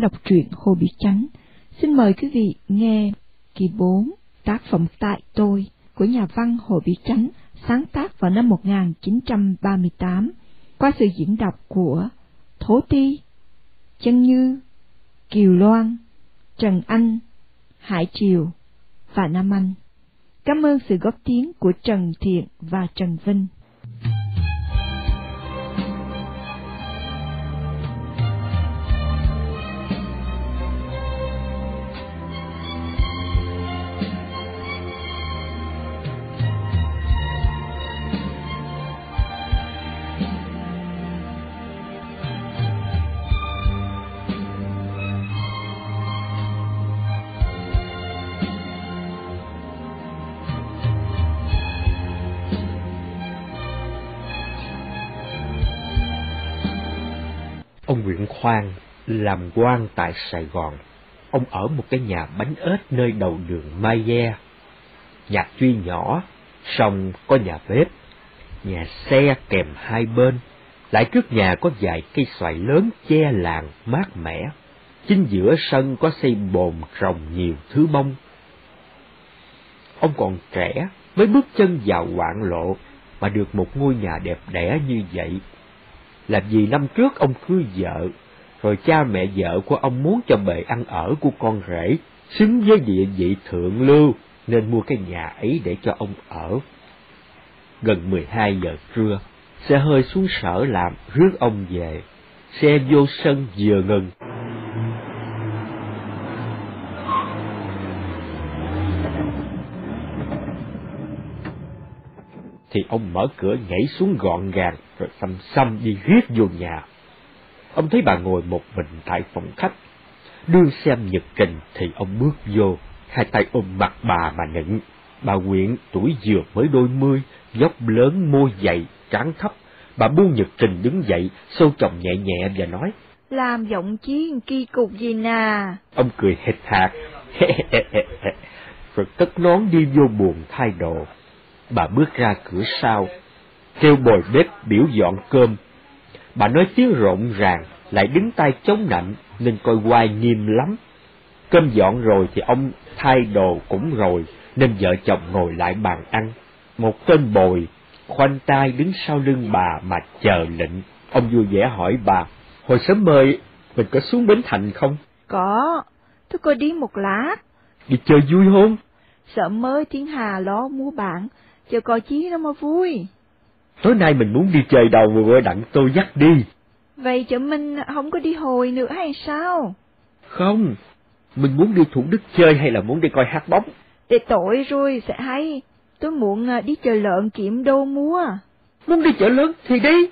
đang đọc truyện Hồ Bị Chánh. Xin mời quý vị nghe kỳ 4 tác phẩm Tại Tôi của nhà văn Hồ Bị Chánh sáng tác vào năm 1938 qua sự diễn đọc của Thố Ti, Chân Như, Kiều Loan, Trần Anh, Hải Triều và Nam Anh. Cảm ơn sự góp tiếng của Trần Thiện và Trần Vinh. Hoàng làm quan tại Sài Gòn. Ông ở một cái nhà bánh ếch nơi đầu đường Mai Gia. Nhà tuy nhỏ, song có nhà bếp, nhà xe kèm hai bên. Lại trước nhà có vài cây xoài lớn che làng mát mẻ. Chính giữa sân có xây bồn trồng nhiều thứ bông. Ông còn trẻ mới bước chân vào hoạn lộ mà được một ngôi nhà đẹp đẽ như vậy làm gì năm trước ông cưới vợ, rồi cha mẹ vợ của ông muốn cho bề ăn ở của con rể, xứng với địa vị thượng lưu, nên mua cái nhà ấy để cho ông ở. Gần 12 giờ trưa, xe hơi xuống sở làm rước ông về, xe vô sân vừa ngừng. Thì ông mở cửa nhảy xuống gọn gàng, rồi xăm xăm đi riết vô nhà. Ông thấy bà ngồi một mình tại phòng khách. Đương xem nhật trình thì ông bước vô, hai tay ôm mặt bà mà nựng. Bà Quyện tuổi vừa mới đôi mươi, dốc lớn môi dày, trán thấp. Bà buông nhật trình đứng dậy, sâu chồng nhẹ nhẹ và nói. Làm giọng chí kỳ cục gì nà. Ông cười hệt hạt, rồi cất nón đi vô buồn thay đồ. Bà bước ra cửa sau, kêu bồi bếp biểu dọn cơm. Bà nói tiếng rộn ràng, lại đứng tay chống nạnh, nên coi hoài nghiêm lắm. Cơm dọn rồi thì ông thay đồ cũng rồi, nên vợ chồng ngồi lại bàn ăn. Một tên bồi, khoanh tay đứng sau lưng bà mà chờ lệnh. Ông vui vẻ hỏi bà, hồi sớm mời, mình có xuống Bến Thành không? Có, tôi coi đi một lát. Đi chơi vui không? Sợ mới thiên hà lo mua bạn, chờ coi chí nó mà vui. Tối nay mình muốn đi chơi đâu mà gọi đặng tôi dắt đi. Vậy chợ mình không có đi hồi nữa hay sao? Không, mình muốn đi Thủ Đức chơi hay là muốn đi coi hát bóng? Để tội rồi sẽ hay, tôi muốn à, đi chợ lợn kiểm đô mua. Muốn đi chợ lớn thì đi.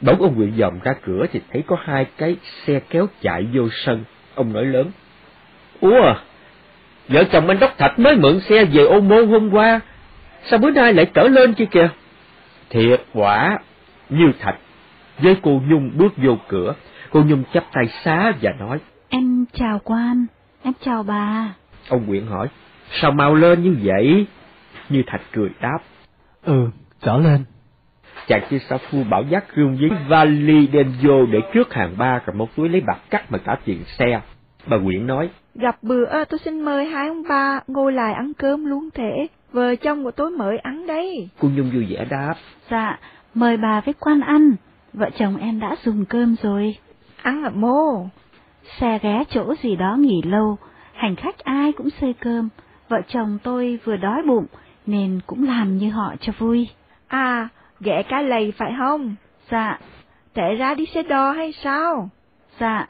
Đón ông Nguyễn dòm ra cửa thì thấy có hai cái xe kéo chạy vô sân. Ông nói lớn. Ủa, vợ chồng anh Đốc Thạch mới mượn xe về ô môn hôm qua. Sao bữa nay lại trở lên kia kìa? Thiệt quả, như Thạch. Với cô Nhung bước vô cửa, cô Nhung chắp tay xá và nói. Em chào quan, em chào bà. Ông Nguyễn hỏi, sao mau lên như vậy? Như Thạch cười đáp. Ừ, trở lên chàng chia sa phu bảo dắt rương với vali đem vô để trước hàng ba rồi một túi lấy bạc cắt mà trả tiền xe. Bà Nguyễn nói, Gặp bữa tôi xin mời hai ông ba ngồi lại ăn cơm luôn thể, vợ chồng của tôi mời ăn đấy. Cô Nhung vui vẻ đáp, Dạ, mời bà với quan ăn, vợ chồng em đã dùng cơm rồi. Ăn ở mô. Xe ghé chỗ gì đó nghỉ lâu, hành khách ai cũng xơi cơm, vợ chồng tôi vừa đói bụng nên cũng làm như họ cho vui. À, ghé cái lầy phải không? Dạ. Thế ra đi xe đò hay sao? Dạ.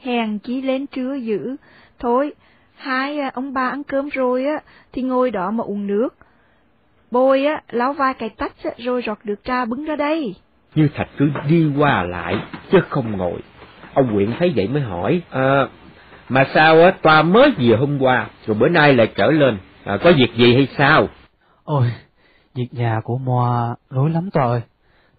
Hèn chí lên trưa dữ. Thôi, hai ông bà ăn cơm rồi á, thì ngồi đó mà uống nước. Bôi á, láo vai cái tách á, rồi rọt được trà bưng ra đây. Như Thạch cứ đi qua lại, chứ không ngồi. Ông Quyện thấy vậy mới hỏi, à, mà sao á, toa mới về hôm qua, rồi bữa nay lại trở lên, à, có việc gì hay sao? Ôi, việc nhà của Moa rối lắm Toa ơi.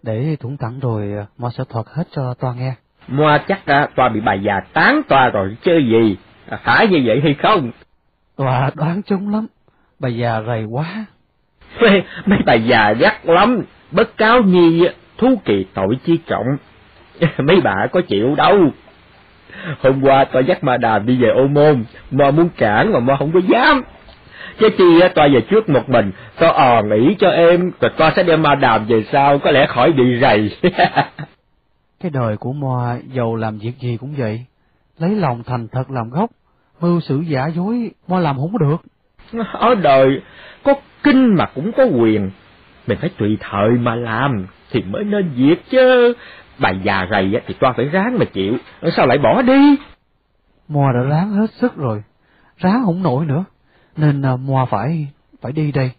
Để thủng thẳng rồi Moa sẽ thuật hết cho Toa nghe. Moa chắc đã Toa bị bà già tán Toa rồi chơi gì, à, phải như vậy hay không? Toa đoán trúng lắm, bà già rầy quá. Mấy, bà già gắt lắm, bất cáo nhi, thú kỳ tội chi trọng. mấy bà có chịu đâu. Hôm qua tôi dắt ma đàm đi về ô môn, mà muốn cản mà mà không có dám. Chứ chi tôi về trước một mình, tôi ờ nghĩ cho em, rồi tôi sẽ đem ma đàm về sau, có lẽ khỏi bị rầy. cái đời của Moa giàu làm việc gì cũng vậy, lấy lòng thành thật làm gốc, mưu sự giả dối, Moa làm không được. Ở đời, có kinh mà cũng có quyền, mình phải tùy thời mà làm, thì mới nên việc chứ. Bà già rầy thì toa phải ráng mà chịu, sao lại bỏ đi? Moa đã ráng hết sức rồi, ráng không nổi nữa, nên mua Moa phải, phải đi đây.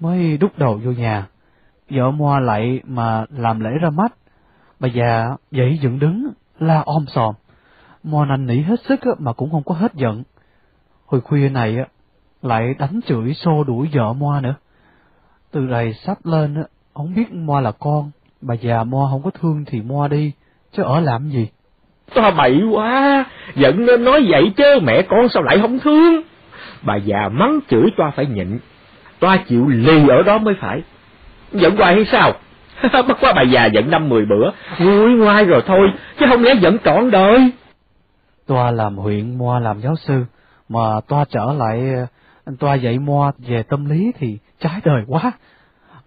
Mới đúc đầu vô nhà, vợ Moa lại mà làm lễ ra mắt, bà già dậy dựng đứng, la om sòm. Moa năn nỉ hết sức mà cũng không có hết giận. Hồi khuya này lại đánh chửi xô đuổi vợ Moa nữa. Từ này sắp lên, không biết Moa là con, bà già Moa không có thương thì Moa đi, chứ ở làm gì? ta bậy quá, giận nên nói vậy chứ mẹ con sao lại không thương? Bà già mắng chửi toa phải nhịn, toa chịu lì ở đó mới phải. Giận hoài hay sao? Bất quá bà già giận năm mười bữa, nguôi ngoai rồi thôi, chứ không lẽ giận trọn đời. Toa làm huyện, Moa làm giáo sư, mà Toa trở lại, Toa dạy Moa về tâm lý thì trái đời quá.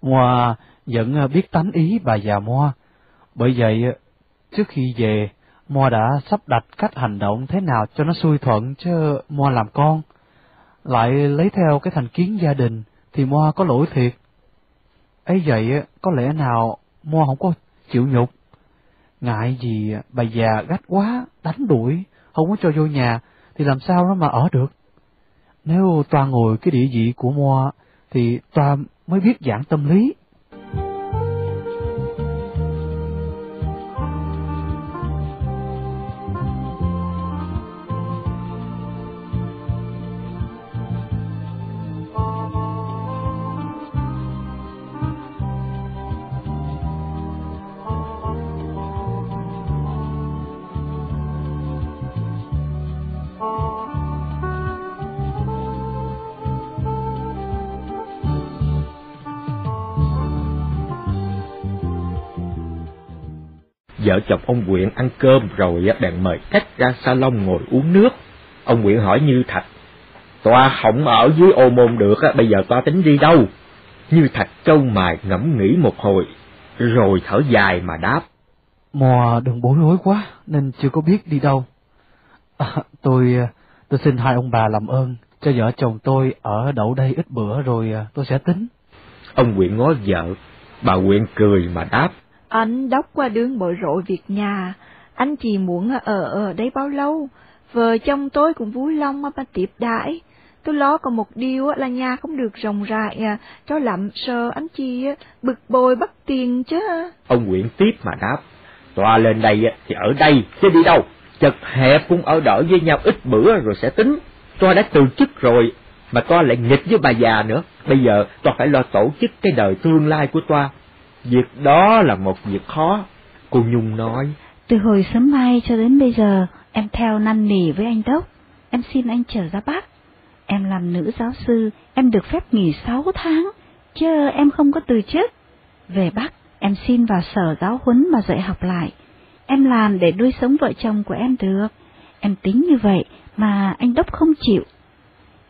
Moa vẫn biết tánh ý bà già Moa, bởi vậy trước khi về, Moa đã sắp đặt cách hành động thế nào cho nó xuôi thuận chứ Moa làm con. Lại lấy theo cái thành kiến gia đình thì Moa có lỗi thiệt. ấy vậy có lẽ nào Moa không có chịu nhục. Ngại gì bà già gắt quá, đánh đuổi, không có cho vô nhà, thì làm sao nó mà ở được. Nếu toa ngồi cái địa vị của Moa, thì toa mới biết giảng tâm lý. Chồng ông Quyện ăn cơm rồi bèn mời khách ra salon ngồi uống nước. Ông Quyện hỏi Như Thạch, Toa không ở dưới ô môn được, bây giờ toa tính đi đâu? Như Thạch trâu mài ngẫm nghĩ một hồi, rồi thở dài mà đáp. Mò đừng bối rối quá, nên chưa có biết đi đâu. À, tôi tôi xin hai ông bà làm ơn, cho vợ chồng tôi ở đậu đây ít bữa rồi à, tôi sẽ tính. Ông Quyện ngó vợ, bà Quyện cười mà đáp. Anh đốc qua đường bội rội việc nhà, anh chỉ muốn ở ở đây bao lâu, vợ chồng tôi cũng vui lòng mà tiếp đãi. Tôi lo còn một điều là nhà không được rộng rãi, cho lắm sợ anh chị bực bội bắt tiền chứ. Ông Nguyễn tiếp mà đáp, tòa lên đây thì ở đây, chứ đi đâu, chật hẹp cũng ở đỡ với nhau ít bữa rồi sẽ tính. Toa đã từ chức rồi, mà toa lại nghịch với bà già nữa, bây giờ toa phải lo tổ chức cái đời tương lai của toa. Việc đó là một việc khó, cô Nhung nói. Từ hồi sớm mai cho đến bây giờ, em theo năn nỉ với anh Đốc, em xin anh trở ra Bắc. Em làm nữ giáo sư, em được phép nghỉ sáu tháng, chứ em không có từ chức. Về Bắc, em xin vào sở giáo huấn mà dạy học lại. Em làm để nuôi sống vợ chồng của em được. Em tính như vậy mà anh Đốc không chịu.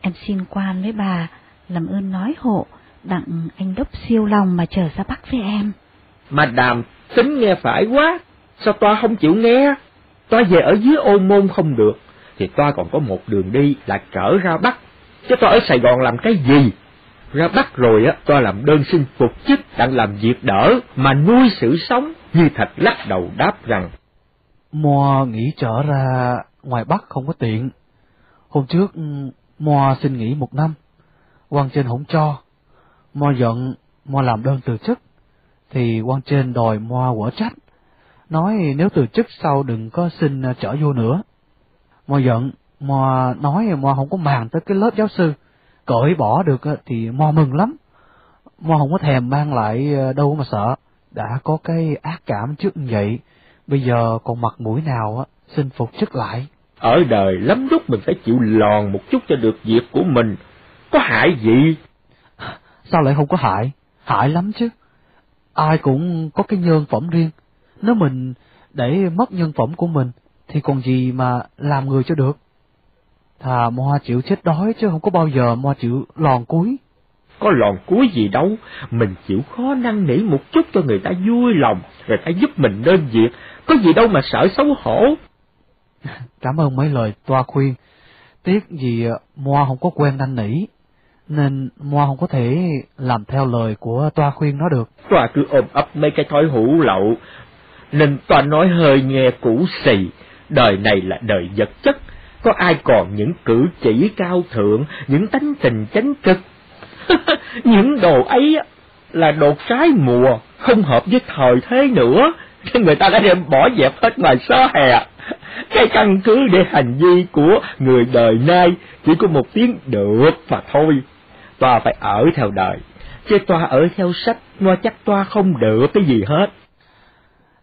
Em xin quan với bà, làm ơn nói hộ, đặng anh Đốc siêu lòng mà trở ra Bắc với em. Mà đàm tính nghe phải quá, sao toa không chịu nghe? Toa về ở dưới ô môn không được, thì toa còn có một đường đi là trở ra Bắc, chứ toa ở Sài Gòn làm cái gì? Ra Bắc rồi á, toa làm đơn xin phục chức, đang làm việc đỡ, mà nuôi sự sống, như Thạch lắc đầu đáp rằng. Mo nghĩ trở ra ngoài Bắc không có tiện. Hôm trước, Mo xin nghỉ một năm, quan trên không cho. Mo giận, Mo làm đơn từ chức, thì quan trên đòi Mo quở trách, nói nếu từ chức sau đừng có xin ờ, trở vô nữa. Mo giận, Mo nói Mo không có màng tới cái lớp giáo sư, cởi bỏ được ờ, thì Mo mừng lắm. Mo không có thèm mang lại ờ, đâu mà sợ, đã có cái ác cảm trước như vậy, bây giờ còn mặt mũi nào xin phục chức lại. Ở đời lắm lúc mình phải chịu lòn một chút cho được việc của mình, có hại gì? Sao lại không có hại? Hại lắm chứ. Ai cũng có cái nhân phẩm riêng. Nếu mình để mất nhân phẩm của mình, thì còn gì mà làm người cho được. Thà Moa chịu chết đói chứ không có bao giờ Moa chịu lòn cuối. Có lòn cuối gì đâu, mình chịu khó năn nỉ một chút cho người ta vui lòng, người ta giúp mình nên việc, có gì đâu mà sợ xấu hổ. Cảm ơn mấy lời toa khuyên, tiếc gì Moa không có quen năn nỉ, nên Moa không có thể làm theo lời của toa khuyên nó được. Toa cứ ôm ấp mấy cái thói hủ lậu, nên toa nói hơi nghe cũ xì, đời này là đời vật chất, có ai còn những cử chỉ cao thượng, những tánh tình chánh cực. những đồ ấy là đồ trái mùa, không hợp với thời thế nữa, nên người ta đã đem bỏ dẹp hết ngoài xó hè. Cái căn cứ để hành vi của người đời nay chỉ có một tiếng được mà thôi. Toa phải ở theo đời, chứ toa ở theo sách, nó chắc toa không được cái gì hết.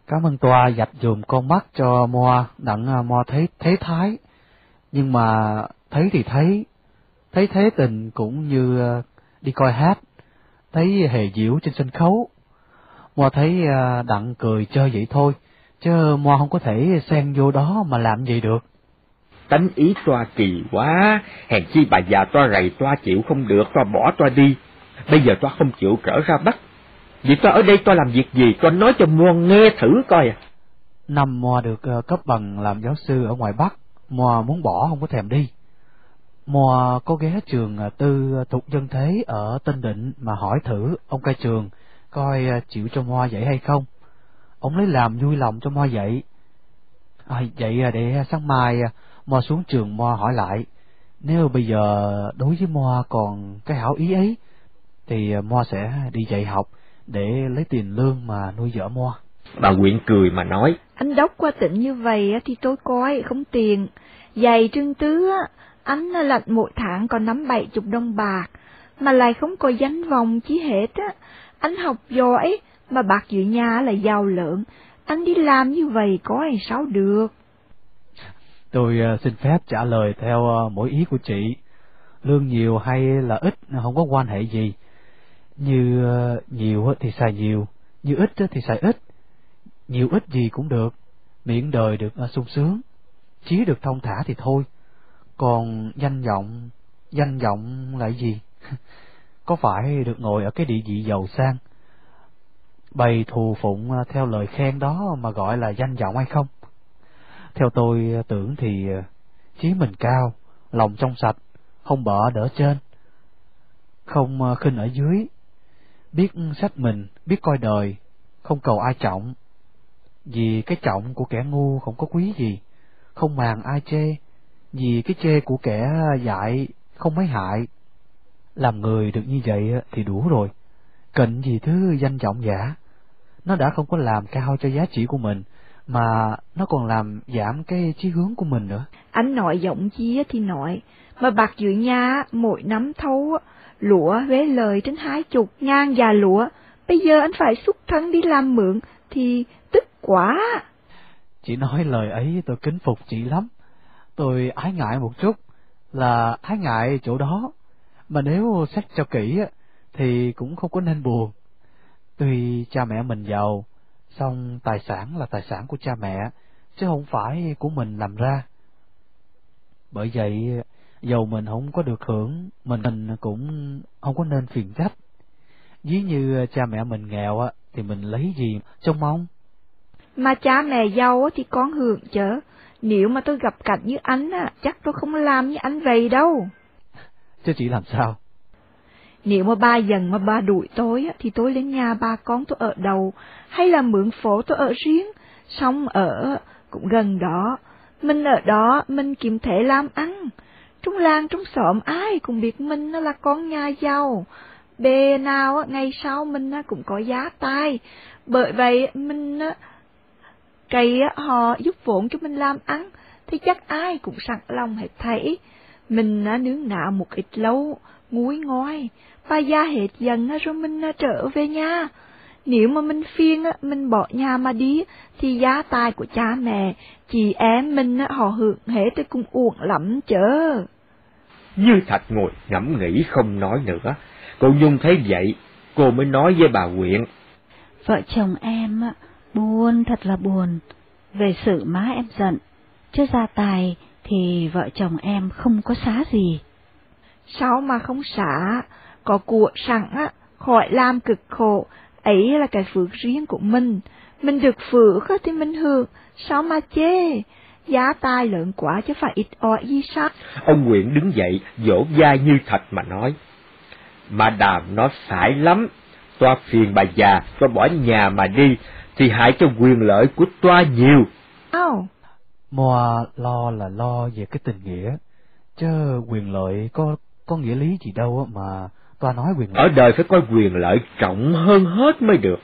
Cảm ơn Toa dập dùm con mắt cho Moa, đặng à, Moa thấy thế thái. Nhưng mà thấy thì thấy, thấy thế tình cũng như à, đi coi hát, thấy hề diễu trên sân khấu. Moa thấy à, đặng cười chơi vậy thôi, chứ Moa không có thể xen vô đó mà làm gì được. Tánh ý toa kỳ quá, hèn chi bà già toa rầy toa chịu không được, toa bỏ toa đi. Bây giờ toa không chịu trở ra Bắc, vì toa ở đây toa làm việc gì, toa nói cho Moa nghe thử coi à. Năm Moa được ờ, cấp bằng làm giáo sư ở ngoài Bắc, Moa muốn bỏ không có thèm đi. Moa có ghé trường ờ, tư ờ, thuộc dân thế ở Tân Định mà hỏi thử ông cai trường coi chịu cho Moa dạy hay không. Ông lấy làm vui lòng cho Moa dạy. À, vậy để sáng mai Moa xuống trường Moa hỏi lại, nếu bây giờ đối với Moa còn cái hảo ý ấy, thì Moa sẽ đi dạy học để lấy tiền lương mà nuôi vợ Moa. Bà Quyện cười mà nói. Anh đốc qua tỉnh như vậy thì tôi coi không tiền. Giày trưng tứ, anh lạch mỗi tháng còn nắm bảy chục đồng bạc, mà lại không có danh vòng chí hết á. Anh học giỏi, mà bạc dự nhà là giàu lớn, anh đi làm như vậy có hay sao được. Tôi ờ, xin phép trả lời theo ờ, mỗi ý của chị. Lương nhiều hay là ít không có quan hệ gì. Như ờ, nhiều thì xài nhiều, như ít thì xài ít. Nhiều ít gì cũng được, miễn đời được sung sướng, chí được thông thả thì thôi. Còn danh vọng, danh vọng là gì? có phải được ngồi ở cái địa vị giàu sang, bày thù phụng theo lời khen đó mà gọi là danh vọng hay không? Theo tôi tưởng thì ờ, chí mình cao, lòng trong sạch, không bợ đỡ trên, không ờ, khinh ở dưới, biết sách mình, biết coi đời, không cầu ai trọng, vì cái trọng của kẻ ngu không có quý gì, không màng ai chê, vì cái chê của kẻ dại không mấy hại. Làm người được như vậy ờ, thì đủ rồi, cần gì thứ danh trọng giả. Nó đã không có làm cao cho giá trị của mình, mà nó còn làm giảm cái chí hướng của mình nữa. Anh nội giọng chia thì nội, mà bạc dự nhà mỗi nắm thâu lúa với lời đến hai chục ngang già lúa, bây giờ anh phải xuất thân đi làm mượn thì tức quá. Chị nói lời ấy tôi kính phục chị lắm. Tôi ái ngại một chút là ái ngại chỗ đó, mà nếu xét cho kỹ thì cũng không có nên buồn. Tuy cha mẹ mình giàu, song tài sản là tài sản của cha mẹ, chứ không phải của mình làm ra. Bởi vậy, dầu mình không có được hưởng, mình cũng không có nên phiền trách. Ví như cha mẹ mình nghèo á, thì mình lấy gì trông mong. Mà cha mẹ giàu thì con hưởng chớ. Nếu mà tôi gặp cảnh như anh á, chắc tôi không làm như anh vậy đâu. Chứ chị làm sao? Nếu mà ba dần mà ba đuổi tôi á, thì tôi lên nhà ba con tôi ở đầu, hay là mượn phố tôi ở riêng, xong ở cũng gần đó. Mình ở đó, mình kiếm thể làm ăn. Trong làng, trong xóm ai cũng biết mình là con nhà giàu. Bề nào ngày sau mình cũng có giá tài. Bởi vậy mình cây họ giúp vốn cho mình làm ăn, thì chắc ai cũng sẵn lòng hết thảy. Mình nướng nạo một ít lâu, nguôi ngói, và gia hết dần rồi mình trở về nhà. Nếu mà mình phiền, mình bỏ nhà mà đi, thì giá tài của cha mẹ, chị em mình họ hưởng hết thì cũng uổng lắm chớ. Như Thạch ngồi ngẫm nghĩ không nói nữa. Cô Nhung thấy vậy, cô mới nói với bà Quyện. Vợ chồng em buồn thật là buồn, về sự má em giận, chứ ra tài thì vợ chồng em không có xá gì. Sao mà không xả, có của sẵn á, khỏi làm cực khổ, ấy là cái phước riêng của mình, mình được phước thì mình hưởng, sao mà chê, giá tài lớn quá chứ phải ít ỏi gì sao? Ông Nguyện đứng dậy, vỗ vai như thật mà nói. Mà đàm nó phải lắm, toa phiền bà già, toa bỏ nhà mà đi, thì hại cho quyền lợi của toa nhiều. Sao? Moa lo là lo về cái tình nghĩa, chứ quyền lợi có có nghĩa lý gì đâu mà toa nói quyền lợi. Ở đời phải coi quyền lợi trọng hơn hết mới được.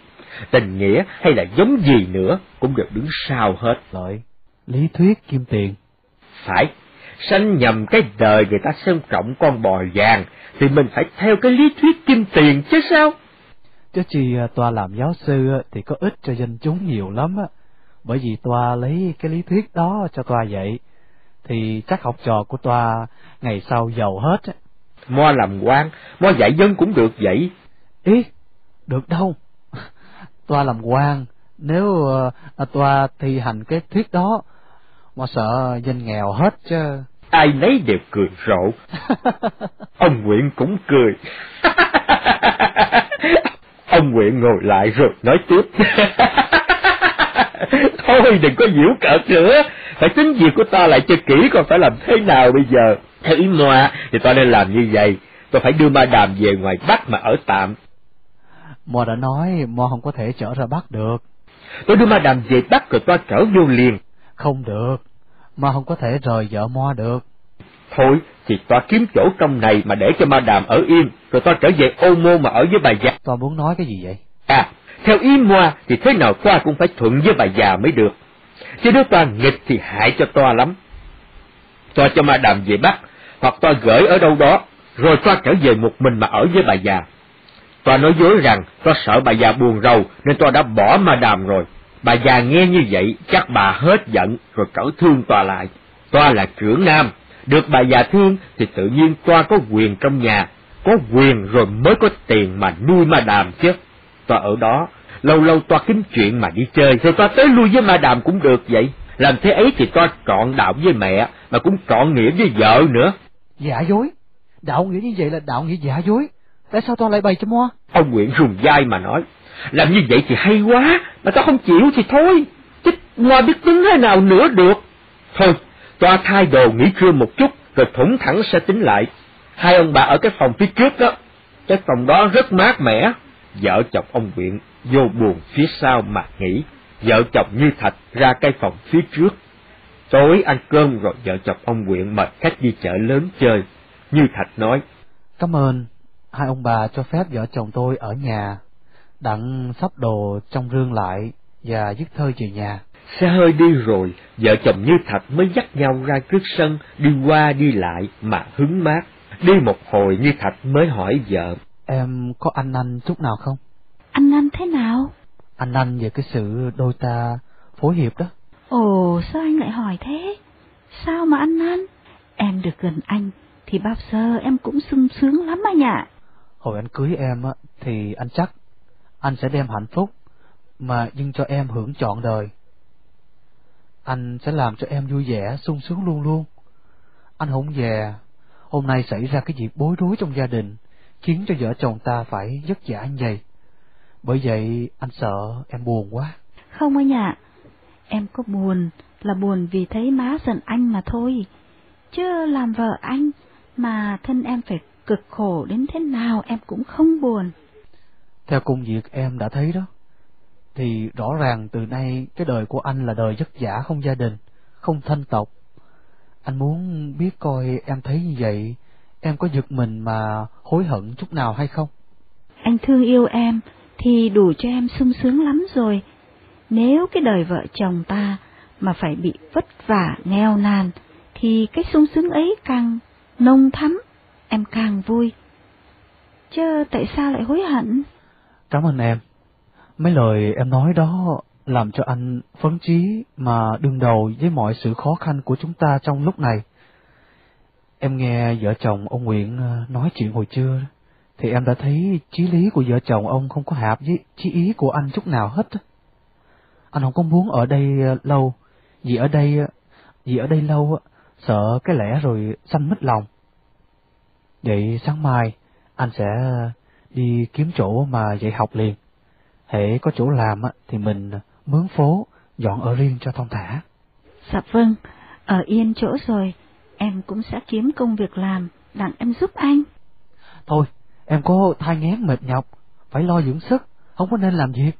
Tình nghĩa hay là giống gì nữa cũng đều đứng sau hết. Lợi, lý thuyết kim tiền. Phải, sanh nhầm cái đời người ta xem trọng con bò vàng, thì mình phải theo cái lý thuyết kim tiền chứ sao? Chứ chi à, toa làm giáo sư thì có ích cho dân chúng nhiều lắm á, bởi vì toa lấy cái lý thuyết đó cho toa vậy, thì chắc học trò của toa ngày sau giàu hết á. Mo làm quan, mo dạy dân cũng được vậy. Ý, được đâu. toa làm quan, nếu uh, toa thi hành cái thuyết đó, mo sợ dân nghèo hết chứ. Ai nấy đều cười rộ. Ông Nguyễn cũng cười. Ông Nguyễn ngồi lại rồi nói tiếp. Thôi đừng có giễu cợt nữa, phải tính việc của ta lại cho kỹ còn phải làm thế nào bây giờ. Theo ý Moa thì ta nên làm như vậy, tôi phải đưa ma đàm về ngoài Bắc mà ở tạm. Mo đã nói Mo không có thể trở ra Bắc được. Tôi đưa ma đàm về Bắc rồi tôi trở vô liền. Không được, Mo không có thể rời vợ Mo được. Thôi, thì toa kiếm chỗ trong này mà để cho ma đàm ở yên, rồi toa trở về ô mô mà ở với bà già. Toa muốn nói cái gì vậy? À, theo ý Moa thì thế nào toa cũng phải thuận với bà già mới được. Chứ nếu toa nghịch thì hại cho toa lắm. Toa cho ma đàm về Bắc, hoặc toa gửi ở đâu đó, rồi toa trở về một mình mà ở với bà già. Toa nói dối rằng toa sợ bà già buồn rầu nên toa đã bỏ ma đàm rồi. Bà già nghe như vậy chắc bà hết giận rồi cỡ thương toa lại. Toa là trưởng nam, được bà già thương thì tự nhiên toa có quyền trong nhà, có quyền rồi mới có tiền mà nuôi ma đàm chứ. Toa ở đó, lâu lâu toa kiếm chuyện mà đi chơi, rồi toa tới lui với ma đàm cũng được vậy. Làm thế ấy thì toa trọn đạo với mẹ, mà cũng trọn nghĩa với vợ nữa. Giả dối? Đạo nghĩa như vậy là đạo nghĩa giả dối. Tại sao toa lại bày cho Moa? Ông Nguyễn rùng dai mà nói, làm như vậy thì hay quá, mà tao không chịu thì thôi, chứ Moa biết tính thế nào nữa được. Thôi, toa thay đồ nghỉ trưa một chút, rồi thủng thẳng sẽ tính lại. Hai ông bà ở cái phòng phía trước đó, cái phòng đó rất mát mẻ. Vợ chồng ông nguyễn vô buồn phía sau mà nghỉ, vợ chồng như thạch ra cái phòng phía trước. Tối ăn cơm rồi vợ chồng ông Quyện mời khách đi chợ lớn chơi. Như Thạch nói, Cảm ơn, hai ông bà cho phép vợ chồng tôi ở nhà, đặng sắp đồ trong rương lại và dứt thơi về nhà. Xe hơi đi rồi, vợ chồng Như Thạch mới dắt nhau ra trước sân, đi qua đi lại mà hứng mát. Đi một hồi Như Thạch mới hỏi vợ. Em có anh anh chút nào không? Anh anh thế nào? Anh anh về cái sự đôi ta phối hiệp đó. Ồ, sao anh lại hỏi thế? Sao mà anh anh? Em được gần anh, thì bao giờ em cũng sung sướng lắm anh ạ. Hồi anh cưới em á, thì anh chắc anh sẽ đem hạnh phúc mà nhưng cho em hưởng trọn đời. Anh sẽ làm cho em vui vẻ, sung sướng luôn luôn. Anh không về, hôm nay xảy ra cái việc bối rối trong gia đình, khiến cho vợ chồng ta phải vất vả như vậy. Bởi vậy anh sợ em buồn quá. Không anh ạ, em có buồn là buồn vì thấy má giận anh mà thôi. Chứ làm vợ anh mà thân em phải cực khổ đến thế nào em cũng không buồn. Theo công việc em đã thấy đó, thì rõ ràng từ nay cái đời của anh là đời vất vả không gia đình, không thanh tộc. Anh muốn biết coi em thấy như vậy, em có giật mình mà hối hận chút nào hay không? Anh thương yêu em thì đủ cho em sung sướng lắm rồi. Nếu cái đời vợ chồng ta mà phải bị vất vả, nghèo nàn, thì cái sung sướng ấy càng nông thắm, em càng vui. Chứ tại sao lại hối hận? Cảm ơn em. Mấy lời em nói đó làm cho anh phấn chí mà đương đầu với mọi sự khó khăn của chúng ta trong lúc này. Em nghe vợ chồng ông Nguyện ờ, nói chuyện hồi trưa, thì em đã thấy chí lý của vợ chồng ông không có hợp với chí ý của anh chút nào hết. Anh không có muốn ở đây ờ, lâu, vì ở đây, ờ, vì ở đây lâu sợ cái lẽ rồi xanh mất lòng. Vậy sáng mai anh sẽ đi kiếm chỗ mà dạy học liền. Hễ có chỗ làm thì mình mướn phố, dọn ở riêng cho thông thả. Dạ vâng, ở yên chỗ rồi, em cũng sẽ kiếm công việc làm, đặng em giúp anh. Thôi, em có thai ngán mệt nhọc, phải lo dưỡng sức, không có nên làm việc.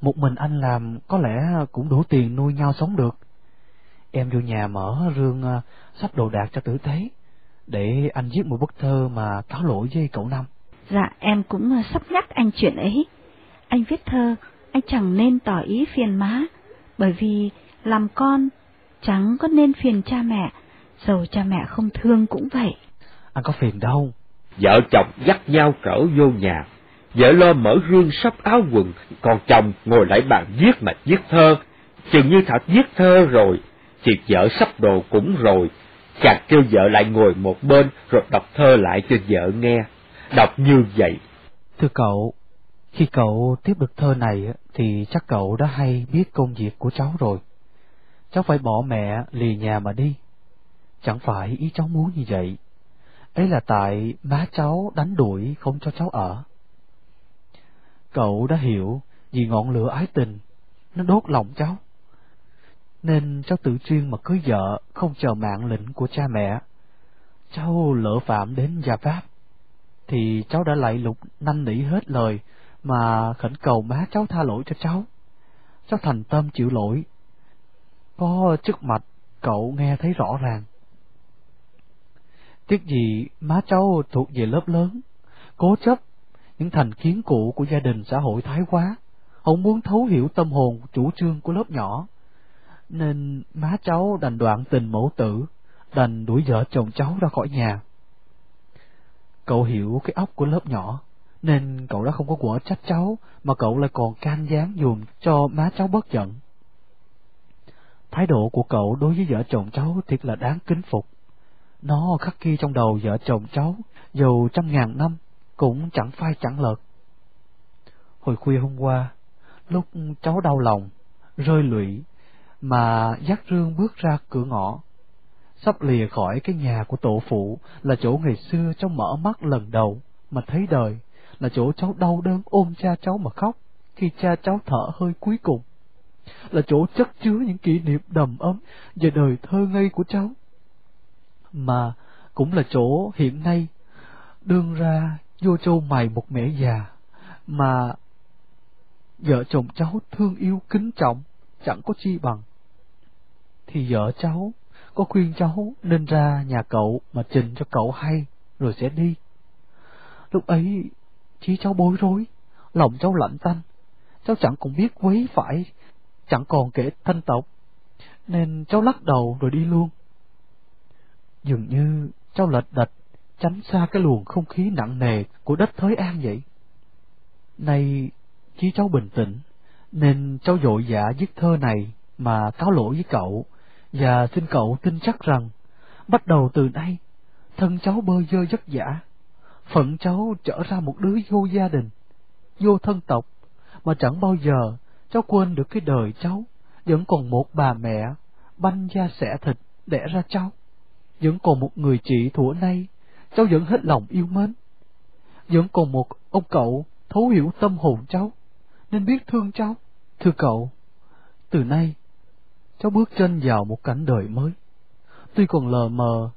Một mình anh làm có lẽ cũng đủ tiền nuôi nhau sống được. Em vô nhà mở rương ờ, sắp đồ đạc cho tử tế, để anh viết một bức thơ mà cáo lỗi với cậu Năm. Dạ, em cũng ờ, sắp nhắc anh chuyện ấy. Anh viết thơ, anh chẳng nên tỏ ý phiền má, bởi vì làm con chẳng có nên phiền cha mẹ, dầu cha mẹ không thương cũng vậy. Anh có phiền đâu. Vợ chồng dắt nhau cỡ vô nhà, vợ lo mở gương sắp áo quần, còn chồng ngồi lại bàn viết mà viết thơ. Chừng như thật viết thơ rồi, thì vợ sắp đồ cũng rồi, chàng kêu vợ lại ngồi một bên rồi đọc thơ lại cho vợ nghe. Đọc như vậy. Thưa cậu, khi cậu tiếp được thơ này thì chắc cậu đã hay biết công việc của cháu rồi. Cháu phải bỏ mẹ lì nhà mà đi. Chẳng phải ý cháu muốn như vậy. Ấy là tại má cháu đánh đuổi không cho cháu ở. Cậu đã hiểu vì ngọn lửa ái tình, nó đốt lòng cháu. Nên cháu tự chuyên mà cưới vợ không chờ mạng lệnh của cha mẹ. Cháu lỡ phạm đến gia pháp, thì cháu đã lạy lục năn nỉ hết lời mà khẩn cầu má cháu tha lỗi cho cháu. Cháu thành tâm chịu lỗi. Có chức mạch, cậu nghe thấy rõ ràng. Tiếc gì má cháu thuộc về lớp lớn, cố chấp những thành kiến cũ của gia đình xã hội thái quá, Ông muốn thấu hiểu tâm hồn chủ trương của lớp nhỏ, nên má cháu đành đoạn tình mẫu tử, đành đuổi vợ chồng cháu ra khỏi nhà. Cậu hiểu cái óc của lớp nhỏ, nên cậu đã không có quở trách cháu, mà cậu lại còn can gián dùm cho má cháu bất giận. Thái độ của cậu đối với vợ chồng cháu thiệt là đáng kính phục. Nó khắc ghi trong đầu vợ chồng cháu, dù trăm ngàn năm, cũng chẳng phai chẳng lợt. Hồi khuya hôm qua, lúc cháu đau lòng, rơi lụy, mà dắt rương bước ra cửa ngõ, sắp lìa khỏi cái nhà của tổ phụ là chỗ ngày xưa cháu mở mắt lần đầu mà thấy đời, là chỗ cháu đau đớn ôm cha cháu mà khóc khi cha cháu thở hơi cuối cùng, là chỗ chất chứa những kỷ niệm đầm ấm về đời thơ ngây của cháu, mà cũng là chỗ hiện nay đương ra vô châu mày một mẹ già, mà vợ chồng cháu thương yêu, kính trọng, chẳng có chi bằng. Thì vợ cháu, có khuyên cháu nên ra nhà cậu mà trình cho cậu hay, rồi sẽ đi. Lúc ấy chí cháu bối rối, lòng cháu lạnh tanh. Cháu chẳng còn biết quấy phải, chẳng còn kể thanh tộc, nên cháu lắc đầu rồi đi luôn. Dường như cháu lệch đạch tránh xa cái luồng không khí nặng nề của đất Thới An vậy. Nay, chí cháu bình tĩnh, nên cháu dội dã viết thơ này mà cáo lỗi với cậu, và xin cậu tin chắc rằng, bắt đầu từ nay, thân cháu bơ dơ vất vả, phận cháu trở ra một đứa vô gia đình, vô thân tộc, mà chẳng bao giờ cháu quên được cái đời cháu, vẫn còn một bà mẹ, banh da xẻ thịt, đẻ ra cháu, vẫn còn một người chị thủa nay, cháu vẫn hết lòng yêu mến. Vẫn còn một ông cậu thấu hiểu tâm hồn cháu, nên biết thương cháu. Thưa cậu, từ nay, cháu bước chân vào một cảnh đời mới. Tuy còn lờ mờ,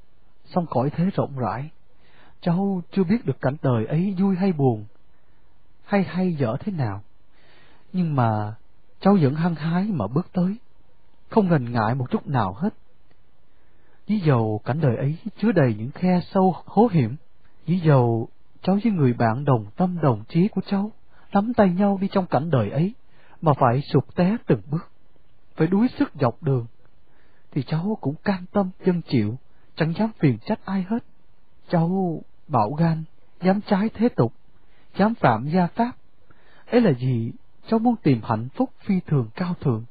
song cõi thế rộng rãi, cháu chưa biết được cảnh đời ấy vui hay buồn, hay hay dở thế nào. Nhưng mà cháu vẫn hăng hái mà bước tới, không ngần ngại một chút nào hết. Dí dầu cảnh đời ấy chứa đầy những khe sâu hố hiểm, dí dầu cháu với người bạn đồng tâm đồng chí của cháu nắm tay nhau đi trong cảnh đời ấy, mà phải sụp té từng bước, phải đuối sức dọc đường, thì cháu cũng cam tâm dân chịu, chẳng dám phiền trách ai hết. Cháu bạo gan, dám trái thế tục, dám phạm gia pháp. Ấy là gì? Cháu muốn tìm hạnh phúc phi thường cao thượng,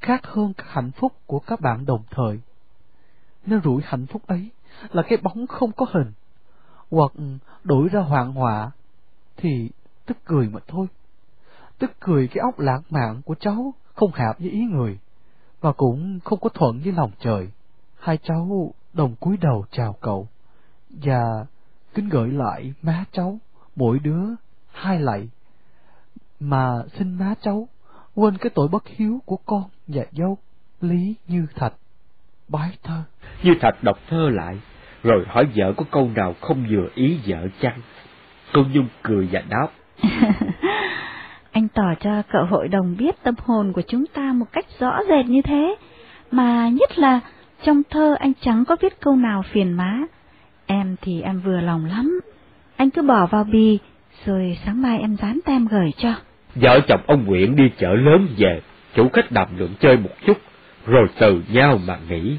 khác hơn các hạnh phúc của các bạn đồng thời nó rủi hạnh phúc ấy là cái bóng không có hình, hoặc đổi ra hoạn họa, thì tức cười mà thôi. Tức cười cái óc lãng mạn của cháu không hợp với ý người, và cũng không có thuận với lòng trời. Hai cháu đồng cúi đầu chào cậu, và kính gửi lại má cháu, mỗi đứa hai lạy. Mà xin má cháu quên cái tội bất hiếu của con và dâu Lý Như Thạch. Bái thơ. Như Thạch đọc thơ lại, rồi hỏi vợ có câu nào không vừa ý vợ chăng? Cô Nhung cười và đáp. Anh tỏ cho cậu hội đồng biết tâm hồn của chúng ta một cách rõ rệt như thế, mà nhất là trong thơ anh chẳng có viết câu nào phiền má. Em thì em vừa lòng lắm. Anh cứ bỏ vào bì, rồi sáng mai em dán tem gửi cho. Vợ chồng ông Nguyễn đi chợ lớn về, chủ khách đàm luận chơi một chút, rồi từ nhau mà nghĩ.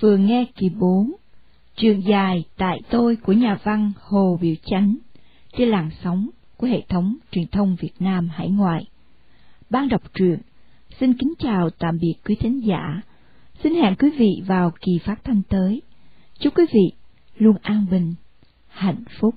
Vừa nghe kỳ 4, trường dài tại tôi của nhà văn Hồ Biểu Chánh trên làn sóng của hệ thống truyền thông Việt Nam hải ngoại. Ban đọc truyện xin kính chào tạm biệt quý thính giả. Xin hẹn quý vị vào kỳ phát thanh tới. Chúc quý vị luôn an bình, hạnh phúc.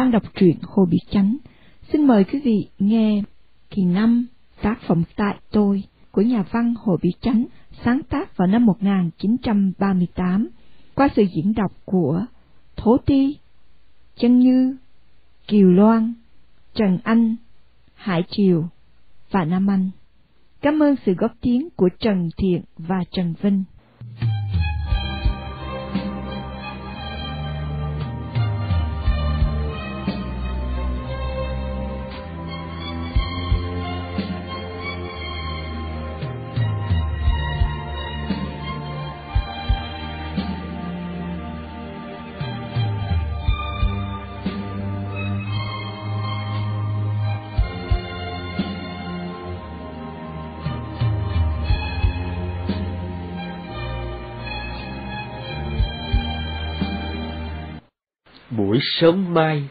Ban đọc truyện Hồ Bị Chánh xin mời quý vị nghe kỳ năm tác phẩm Tại Tôi của nhà văn Hồ Bị Chánh sáng tác vào năm 1938 qua sự diễn đọc của Thố Ti, Chân Như, Kiều Loan, Trần Anh, Hải Triều và Nam Anh. Cảm ơn sự góp tiếng của Trần Thiện và Trần Vinh. Buổi sớm mai,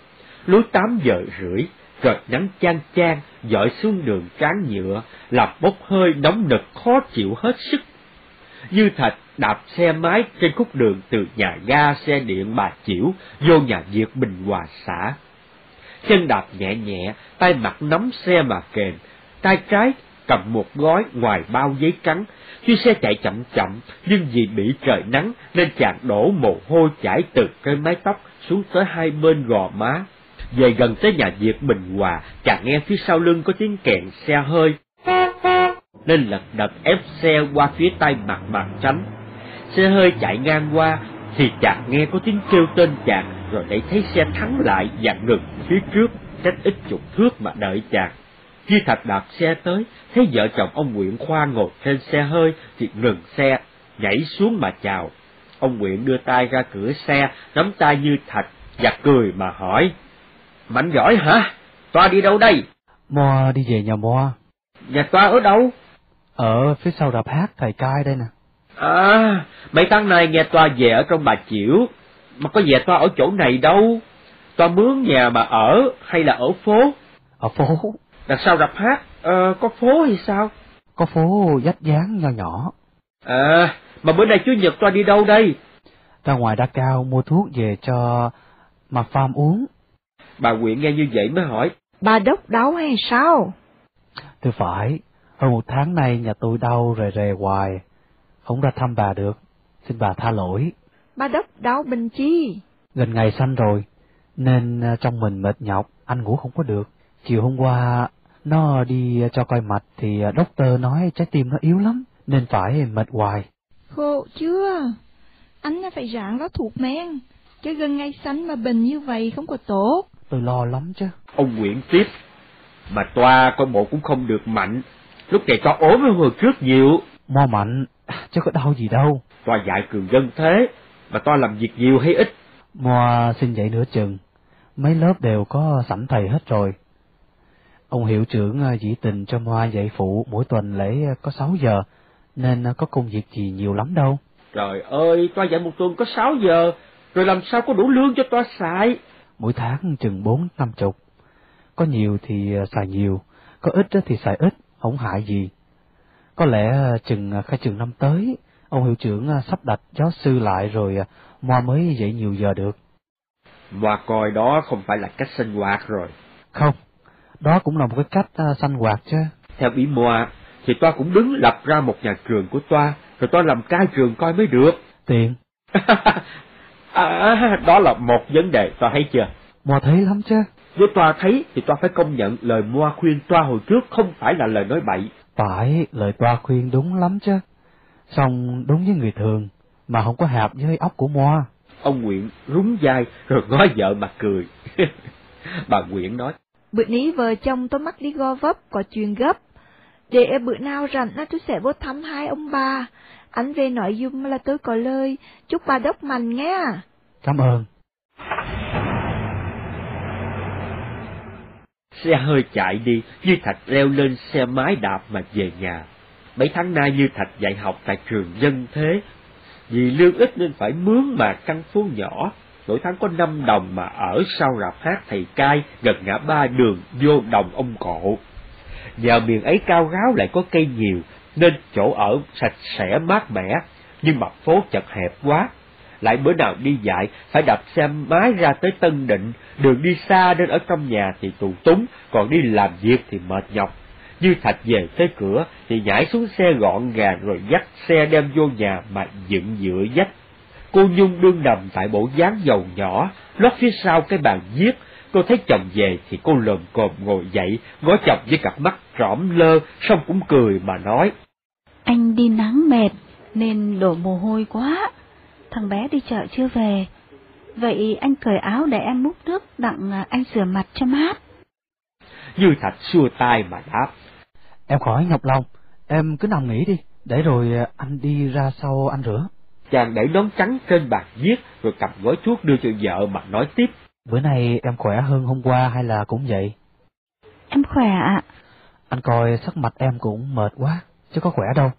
lúa tám giờ rưỡi, trời nắng chang chang, dọi xuống đường tráng nhựa, làm bốc hơi nóng nực khó chịu hết sức. Như Thạch đạp xe máy trên khúc đường từ nhà ga xe điện Bà Chiểu vô nhà Việt Bình Hòa xã. Chân đạp nhẹ nhẹ, tay mặt nắm xe mà kềm, tay trái cầm một gói ngoài bao giấy trắng. Khi xe chạy chậm chậm, nhưng vì bị trời nắng nên chàng đổ mồ hôi chảy từ cái mái tóc xuống tới hai bên gò má. Về gần tới nhà Diệp Bình Hòa, chàng nghe phía sau lưng có tiếng kèn xe hơi. Nên lật đật ép xe qua phía tay mặt bàn tránh. Xe hơi chạy ngang qua, thì chàng nghe có tiếng kêu tên chàng, rồi để thấy xe thắng lại và ngừng phía trước, cách ít chục thước mà đợi chàng. Khi Thạch đạp xe tới, thấy vợ chồng ông Nguyễn Khoa ngồi trên xe hơi thì ngừng xe, nhảy xuống mà chào. Ông Nguyễn đưa tay ra cửa xe, nắm tay như Thạch và cười mà hỏi. Mạnh giỏi hả? Toa đi đâu đây? Moa đi về nhà Moa. Nhà toa ở đâu? Ở phía sau rạp hát thầy cai đây nè. À, mấy tháng nay nghe toa về ở trong bà Chiểu, mà có về toa ở chỗ này đâu. Toa mướn nhà mà ở hay là ở phố? Ở phố. Đằng sau rạp hát, ờ, có phố hay sao? Có phố dách dáng nho nhỏ. À, mà bữa nay Chủ nhật toa đi đâu đây? Ra ngoài đa cao mua thuốc về cho mà farm uống. Bà Quyện nghe như vậy mới hỏi, Bà đốc đau hay sao? Thưa phải, hơn một tháng nay nhà tôi đau rề rề hoài, không ra thăm bà được, xin bà tha lỗi. Bà đốc đau bệnh chi? Gần ngày sanh rồi, nên à, trong mình mệt nhọc, anh ngủ không có được. Chiều hôm qua, nó đi cho coi mạch thì à, doctor nói trái tim nó yếu lắm, nên phải mệt hoài. Khổ chưa? Anh phải ráng đó thuộc men, chứ gần ngày sanh mà bệnh như vậy không có tốt. Tôi lo lắm chứ. Ông Nguyễn tiếp, mà toa coi bộ cũng không được mạnh, lúc này toa ốm hơn hồi trước nhiều. Mo mạnh, chứ có đau gì đâu. Toa dạy cường dân thế, mà toa làm việc nhiều hay ít? Mo xin dạy nửa chừng, mấy lớp đều có sẵn thầy hết rồi. Ông hiệu trưởng à, dĩ tình cho Moa dạy phụ mỗi tuần lễ có 6 giờ, nên có công việc gì nhiều lắm đâu. Trời ơi, toa dạy một tuần có 6 giờ, rồi làm sao có đủ lương cho toa xài? Mỗi tháng chừng bốn năm chục. Có nhiều thì à, xài nhiều, có ít thì xài ít, không hại gì. Có lẽ à, chừng khai trường năm tới, ông hiệu trưởng sắp đặt giáo sư lại rồi Moa mới dạy nhiều giờ được. Moa coi đó không phải là cách sinh hoạt rồi. Không, đó cũng là một cái cách sanh hoạt chứ. Theo ý Moa, thì toa cũng đứng lập ra một nhà trường của toa, rồi toa làm cai trường coi mới được. Tiền. à, đó là một vấn đề, toa thấy chưa? Moa thấy lắm chứ. Nếu toa thấy thì toa phải công nhận lời Moa khuyên toa hồi trước không phải là lời nói bậy. Phải, lời toa khuyên đúng lắm chứ. Xong đúng với người thường, mà không có hợp với óc của Moa. Ông Nguyện rúng vai rồi ngó vợ mà cười. Bà Nguyện nói. Bữa ní vợ chồng tôi mắc đi go vấp, có chuyện gấp. Để bữa nào rảnh tôi sẽ vô thăm hai ông bà. Anh về nói dùm là tôi có lời, chúc bà đốc mạnh nghe. Cảm ơn. Xe hơi chạy đi, Như Thạch leo lên xe máy đạp mà về nhà. Mấy tháng nay Như Thạch dạy học tại trường dân thế. Vì lương ít nên phải mướn mà căn phố nhỏ, mỗi tháng có năm đồng mà ở sau rạp hát thầy cai gần ngã ba đường vô đồng ông cộ vào miền ấy cao ráo lại có cây nhiều, nên chỗ ở sạch sẽ mát mẻ, nhưng mặt phố chật hẹp quá. Lại bữa nào đi dạy, phải đạp xe máy ra tới Tân Định, đường đi xa nên ở trong nhà thì tù túng, còn đi làm việc thì mệt nhọc. Như Thạch về tới cửa thì nhảy xuống xe gọn gàng rồi dắt xe đem vô nhà mà dựng dựa dách. Cô Nhung đương nằm tại bộ dáng dầu nhỏ, lót phía sau cái bàn viết. Cô thấy chồng về thì cô lồm cồm ngồi dậy, ngó chồng với cặp mắt trõm lơ, xong cũng cười mà nói. Anh đi nắng mệt, nên đổ mồ hôi quá. Thằng bé đi chợ chưa về. Vậy anh cởi áo để em múc nước đặng à, anh rửa mặt cho mát. Như Thạch xua tay mà đáp. Em khỏi nhọc lòng, em cứ nằm nghỉ đi, để rồi à, anh đi ra sau anh rửa. Chàng để nón trắng trên bàn viết rồi cầm gói thuốc đưa cho vợ mà nói tiếp. Bữa nay em khỏe hơn hôm qua hay là cũng vậy? Em khỏe ạ. Anh coi sắc mặt em cũng mệt quá, chứ có khỏe đâu.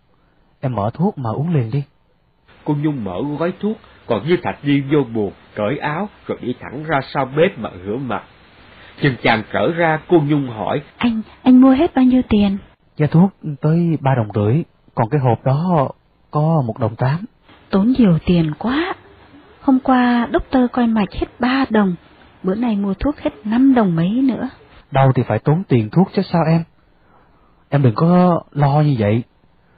Em mở thuốc mà uống liền đi. Cô Nhung mở gói thuốc, còn Như Thạch đi vô buồn, cởi áo rồi đi thẳng ra sau bếp mà rửa mặt. Chừng chàng trở ra, cô Nhung hỏi. Anh, anh mua hết bao nhiêu tiền? Giá thuốc tới ba đồng rưỡi, còn cái hộp đó có một đồng tám. Tốn nhiều tiền quá. Hôm qua doctor coi mạch hết ba đồng, bữa nay mua thuốc hết năm đồng mấy nữa. Đâu thì phải tốn tiền thuốc chứ sao em? Em đừng có lo như vậy,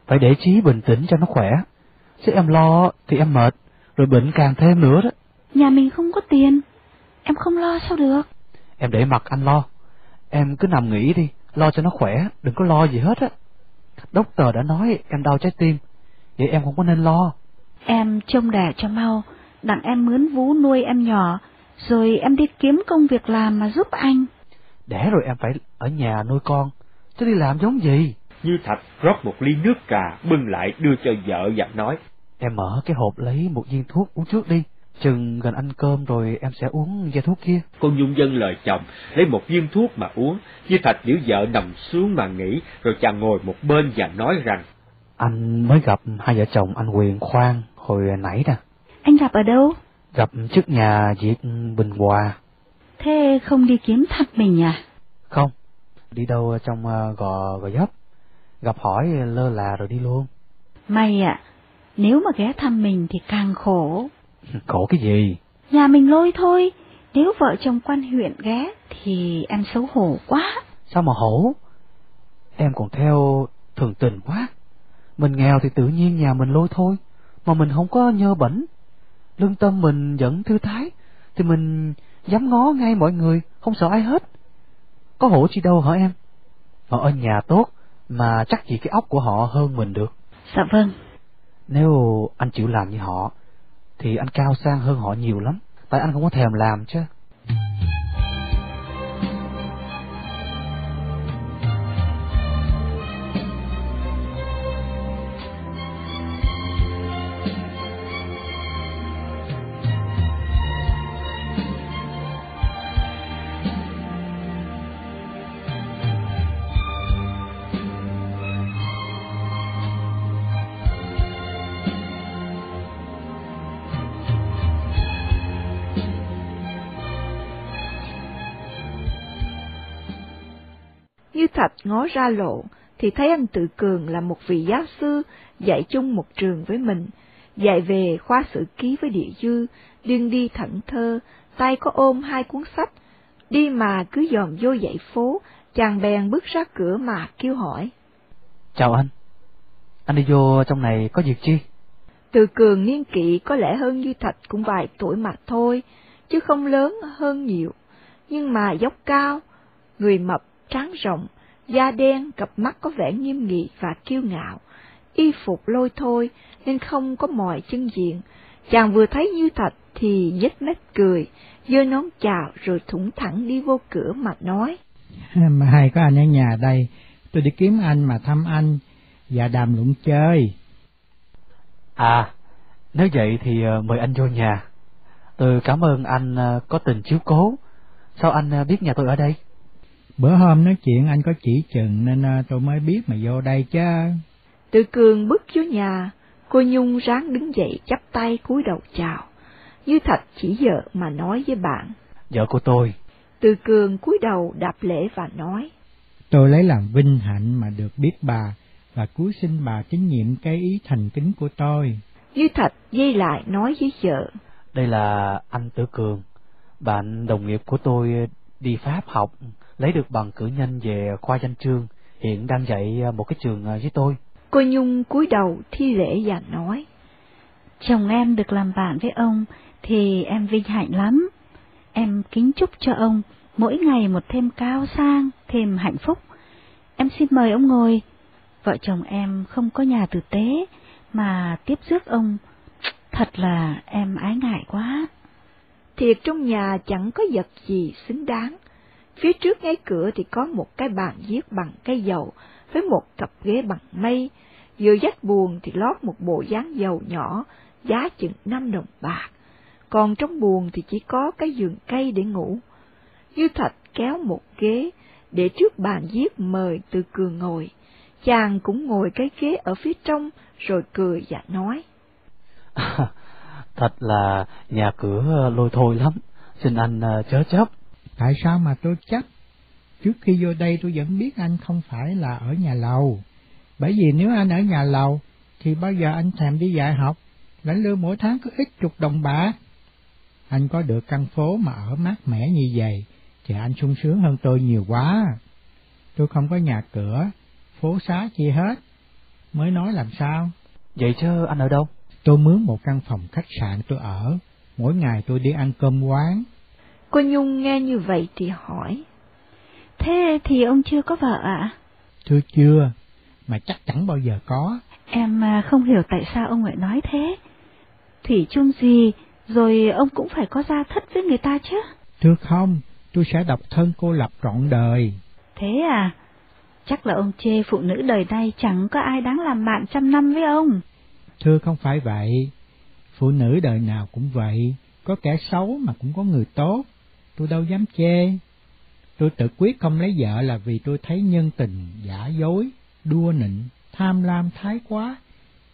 phải để trí bình tĩnh cho nó khỏe. Chứ em lo thì em mệt, rồi bệnh càng thêm nữa đó. Nhà mình không có tiền, em không lo sao được. Em để mặc anh lo, em cứ nằm nghỉ đi, lo cho nó khỏe, đừng có lo gì hết á. Doctor đã nói em đau trái tim, vậy em không có nên lo. Em trông đẻ cho mau, đặng em mướn vú nuôi em nhỏ, rồi em đi kiếm công việc làm mà giúp anh. Đẻ rồi em phải ở nhà nuôi con, chứ đi làm giống gì? Như Thạch rót một ly nước trà, bưng lại đưa cho vợ và nói. Em mở cái hộp lấy một viên thuốc uống trước đi, chừng gần ăn cơm rồi em sẽ uống viên thuốc kia. Cô Nhung dân lời chồng, lấy một viên thuốc mà uống. Như Thạch giữ vợ nằm xuống mà nghỉ, rồi chàng ngồi một bên và nói rằng. Anh mới gặp hai vợ chồng anh Quyền Khoan hồi nãy nè. Anh gặp ở đâu? Gặp trước nhà Việt Bình Hòa. Thế không đi kiếm thăm mình à? Không, đi đâu trong uh, gò gò dấp. Gặp hỏi lơ là rồi đi luôn. May ạ, nếu mà ghé thăm mình thì càng khổ. Khổ cái gì? Nhà mình lôi thôi, Nếu vợ chồng quan huyện ghé thì em xấu hổ quá. Sao mà hổ? Em còn theo thường tình quá. Mình nghèo thì tự nhiên nhà mình lôi thôi, mà mình không có nhơ bẩn. Lương tâm mình vẫn thư thái, thì mình dám ngó ngay mọi người, không sợ ai hết. Có hổ chi đâu hả em? Họ ở nhà tốt, mà chắc gì cái óc của họ hơn mình được. Dạ vâng. Nếu anh chịu làm như họ, thì anh cao sang hơn họ nhiều lắm, tại anh không có thèm làm chứ. Thạch ngó ra lộ, thì thấy anh Tự Cường là một vị giáo sư dạy chung một trường với mình, dạy về khoa sử ký với địa dư, đương đi thẫn thơ, tay có ôm hai cuốn sách, đi mà cứ dòm vô dãy phố, chàng bèn bước ra cửa mà kêu hỏi. Chào anh, anh đi vô trong này có việc chi? Từ cường niên kỵ có lẽ hơn Như Thạch cũng vài tuổi mà thôi, chứ không lớn hơn nhiều, nhưng mà dốc cao, người mập, trắng rộng, da đen, cặp mắt có vẻ nghiêm nghị và kiêu ngạo, y phục lôi thôi nên không có mọi chân diện. Chàng vừa thấy Như Thạch thì nhếch mép cười, giơ nón chào rồi thủng thẳng đi vô cửa mà nói. Mà hay có anh ở nhà đây, tôi đi kiếm anh mà thăm anh và đàm luận chơi. À, nếu vậy thì ờ, mời anh vô nhà. Tôi cảm ơn anh ờ, có tình chiếu cố. Sao anh ờ, biết nhà tôi ở đây? Bữa hôm nói chuyện anh có chỉ chừng nên ờ, tôi mới biết mà vô đây chứ. Tự cường bước vô nhà, cô Nhung ráng đứng dậy chắp tay cúi đầu chào. Như Thạch chỉ vợ mà nói với bạn. Vợ của tôi. Từ cường cúi đầu đạp lễ và nói. Tôi lấy làm vinh hạnh mà được biết bà và cuối xin bà tín nhiệm cái ý thành kính của tôi. Như Thạch dây lại nói với vợ. Đây là anh Tử Cường, bạn đồng nghiệp của tôi đi Pháp học, lấy được bằng cử nhân về khoa danh chương, hiện đang dạy một cái trường với tôi. Cô Nhung cúi đầu thi lễ và nói. Chồng em được làm bạn với ông thì em vinh hạnh lắm. Em kính chúc cho ông mỗi ngày một thêm cao sang, thêm hạnh phúc. Em xin mời ông ngồi. Vợ chồng em không có nhà tử tế, mà tiếp rước ông, thật là em ái ngại quá. Thiệt trong nhà chẳng có vật gì xứng đáng. Phía trước ngay cửa thì có một cái bàn viết bằng cây dầu với một cặp ghế bằng mây, vừa dắt buồn thì lót một bộ dáng dầu nhỏ, giá chừng năm đồng bạc, còn trong buồn thì chỉ có cái giường cây để ngủ. Như Thạch kéo một ghế, để trước bàn viết mời Từ Cường ngồi, chàng cũng ngồi cái ghế ở phía trong, rồi cười và nói. Thật là nhà cửa lôi thôi lắm, xin anh ờ, chớ chấp. Tại sao mà tôi chấp? Trước khi vô đây tôi vẫn biết anh không phải là ở nhà lầu. Bởi vì nếu anh ở nhà lầu, thì bao giờ anh thèm đi dạy học, lãnh lương mỗi tháng có ít chục đồng bạc. Anh có được căn phố mà ở mát mẻ như vậy, thì anh sung sướng hơn tôi nhiều quá. Tôi không có nhà cửa, phố xá chi hết. Mới nói làm sao? Vậy chứ anh ở đâu? Tôi mướn một căn phòng khách sạn tôi ở, mỗi ngày tôi đi ăn cơm quán. Cô Nhung nghe như vậy thì hỏi. Thế thì ông chưa có vợ ạ? À? Thưa chưa, mà chắc chẳng bao giờ có. Em à, không hiểu tại sao ông lại nói thế. Thủy chung gì, rồi ông cũng phải có gia thất với người ta chứ. Thưa không, tôi sẽ độc thân cô lập trọn đời. Thế à? Chắc là ông chê phụ nữ đời nay chẳng có ai đáng làm bạn trăm năm với ông. Thưa không phải vậy, phụ nữ đời nào cũng vậy, có kẻ xấu mà cũng có người tốt, tôi đâu dám chê. Tôi tự quyết không lấy vợ là vì tôi thấy nhân tình, giả dối, đua nịnh, tham lam thái quá.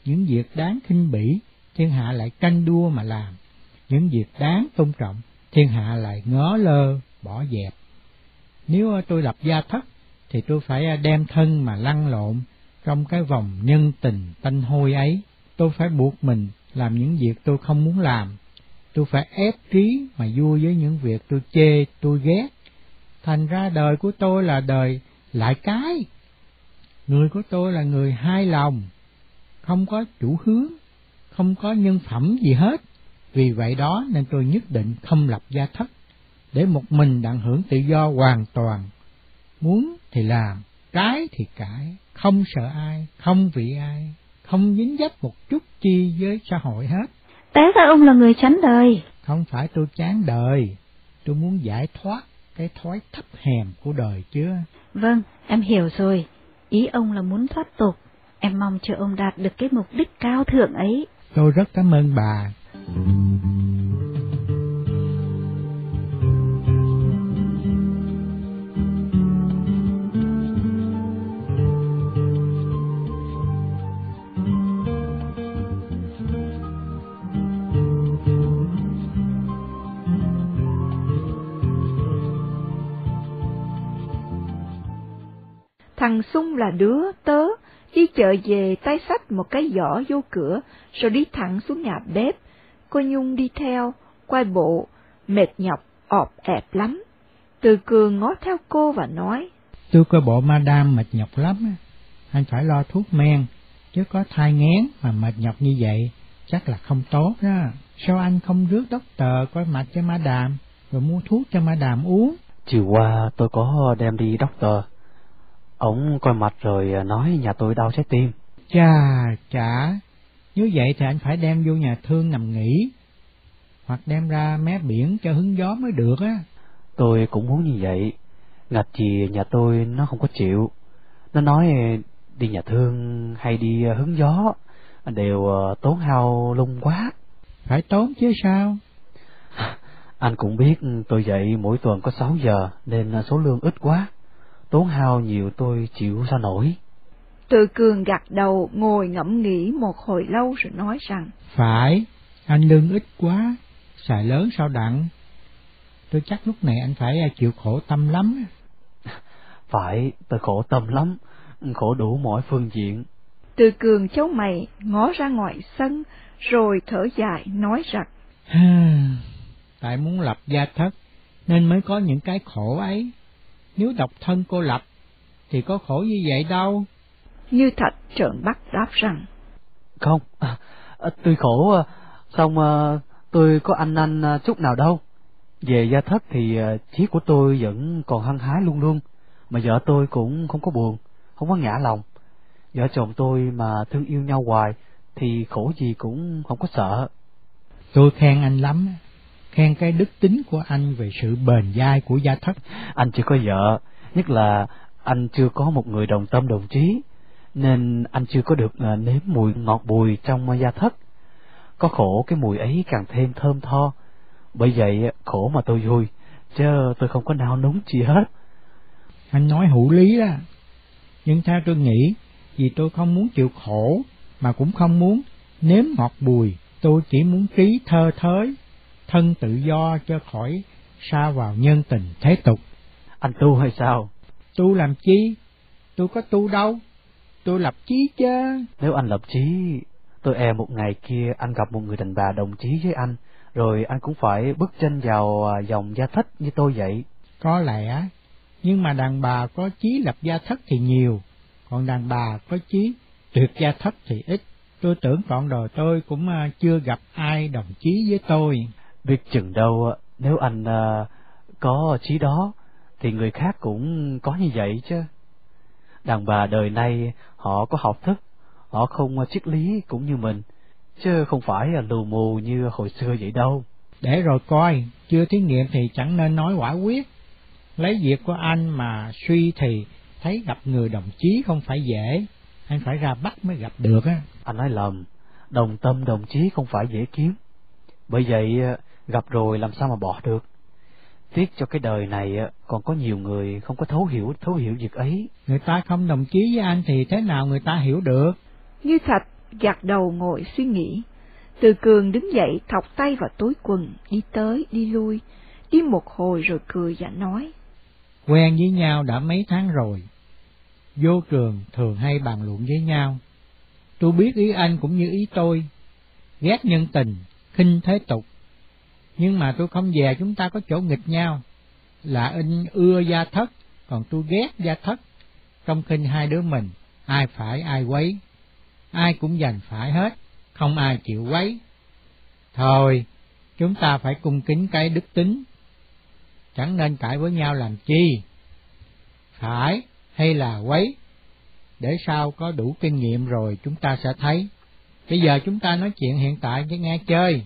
Những việc đáng khinh bỉ, thiên hạ lại canh đua mà làm. Những việc đáng tôn trọng, thiên hạ lại ngó lơ, bỏ dẹp. Nếu tôi lập gia thất, thì tôi phải đem thân mà lăn lộn trong cái vòng nhân tình tanh hôi ấy. Tôi phải buộc mình làm những việc tôi không muốn làm tôi phải ép trí mà vui với những việc tôi chê, tôi ghét. Thành ra đời của tôi là đời lại cái. Người của tôi là người hai lòng, không có chủ hướng, không có nhân phẩm gì hết. Vì vậy đó nên tôi nhất định không lập gia thất, để một mình đặng hưởng tự do hoàn toàn. Muốn thì làm, cái thì cãi, không sợ ai, không vị ai, không dính dấp một chút chi với xã hội hết. Té ra ông là người chán đời. Không phải tôi chán đời, tôi muốn giải thoát cái thói thấp hèn của đời chứ. Vâng, em hiểu rồi. Ý ông là muốn thoát tục. Em mong cho ông đạt được cái mục đích cao thượng ấy. Tôi rất cảm ơn bà. Thằng Sung là đứa tớ, đi chợ về tay sách một cái giỏ vô cửa, rồi đi thẳng xuống nhà bếp. Cô Nhung đi theo, quay bộ, mệt nhọc, ọp ẹp lắm. Từ cường ngó theo cô và nói, Tôi coi bộ madam mệt nhọc lắm, á. anh phải lo thuốc men, chứ có thai ngén mà mệt nhọc như vậy, chắc là không tốt đó. Sao anh không rước doctor coi mạch cho madam, rồi mua thuốc cho madam uống? Chiều qua tôi có đem đi doctor. Ông coi mạch rồi nói nhà tôi đau trái tim. Chà, chả, nếu vậy thì anh phải đem vô nhà thương nằm nghỉ, hoặc đem ra mé biển cho hứng gió mới được á. Tôi cũng muốn như vậy. Ngạch gì nhà tôi nó không có chịu. Nó nói đi nhà thương hay đi hứng gió đều tốn hao lung quá. Phải tốn chứ sao? Anh cũng biết tôi dạy mỗi tuần có 6 giờ nên số lương ít quá. Tốn hao nhiều tôi chịu sao nổi. Từ cường gật đầu ngồi ngẫm nghĩ một hồi lâu rồi nói rằng, Phải, anh lương ít quá, xài lớn sao đặng. Tôi chắc lúc này anh phải à, chịu khổ tâm lắm. Phải, tôi khổ tâm lắm, khổ đủ mọi phương diện. Từ cường cháu mày ngó ra ngoài sân, rồi thở dài nói rằng, Tại muốn lập gia thất, nên mới có những cái khổ ấy. Nếu độc thân cô lập, thì có khổ như vậy đâu. Như thật trợn bắt đáp rằng, Không, à, à, tôi khổ, à, xong à, tôi có anh anh chút nào đâu. Về gia thất thì chí của tôi vẫn còn hăng hái luôn luôn, mà vợ tôi cũng không có buồn, không có ngã lòng. Vợ chồng tôi mà thương yêu nhau hoài, thì khổ gì cũng không có sợ. Tôi khen anh lắm, khen cái đức tính của anh về sự bền dai của gia thất. Anh chưa có vợ, nhất là anh chưa có một người đồng tâm đồng chí, nên anh chưa có được nếm mùi ngọt bùi trong gia thất. Có khổ cái mùi ấy càng thêm thơm tho, bởi vậy khổ mà tôi vui, chứ tôi không có nao núng gì hết. Anh nói hữu lý đó. Nhưng theo tôi nghĩ, vì tôi không muốn chịu khổ, mà cũng không muốn nếm ngọt bùi, tôi chỉ muốn trí thơ thới, thân tự do cho khỏi xa vào nhân tình thế tục. Anh tu hay sao? Tu làm chi? Tôi có tu đâu. Tôi lập chí chứ. Nếu anh lập chí, tôi e một ngày kia anh gặp một người đàn bà đồng chí với anh, rồi anh cũng phải bước chân vào à, dòng gia thất như tôi vậy. Có lẽ, nhưng mà đàn bà có chí lập gia thất thì nhiều, còn đàn bà có chí tuyệt gia thất thì ít. Tôi tưởng trọn đời tôi cũng à, chưa gặp ai đồng chí với tôi. Biết chừng đâu nếu anh à, có chí đó, thì người khác cũng có như vậy chứ. Đàn bà đời nay họ có học thức, họ không triết lý cũng như mình, chứ không phải là lù mù như hồi xưa vậy đâu. Để rồi coi, chưa thí nghiệm thì chẳng nên nói quả quyết. Lấy việc của anh mà suy thì thấy gặp người đồng chí không phải dễ, anh phải ra bắt mới gặp được á. Anh nói lầm, đồng tâm đồng chí không phải dễ kiếm. Bởi vậy gặp rồi làm sao mà bỏ được. Tiếc cho cái đời này còn có nhiều người không có thấu hiểu thấu hiểu việc ấy. Người ta không đồng chí với anh thì thế nào người ta hiểu được? Như Thạch gạt đầu ngồi suy nghĩ. Từ cường đứng dậy thọc tay vào túi quần, đi tới, đi lui, đi một hồi rồi cười và nói. Quen với nhau đã mấy tháng rồi. Vô trường thường hay bàn luận với nhau. Tôi biết ý anh cũng như ý tôi. Ghét nhân tình, khinh thế tục. Nhưng mà tôi không về chúng ta có chỗ nghịch nhau, là in ưa gia thất, còn tôi ghét gia thất. Trong kinh hai đứa mình, ai phải ai quấy, ai cũng giành phải hết, không ai chịu quấy. Thôi, chúng ta phải cung kính cái đức tính, chẳng nên cãi với nhau làm chi. Phải hay là quấy, để sau có đủ kinh nghiệm rồi chúng ta sẽ thấy. Bây giờ chúng ta nói chuyện hiện tại với nghe chơi.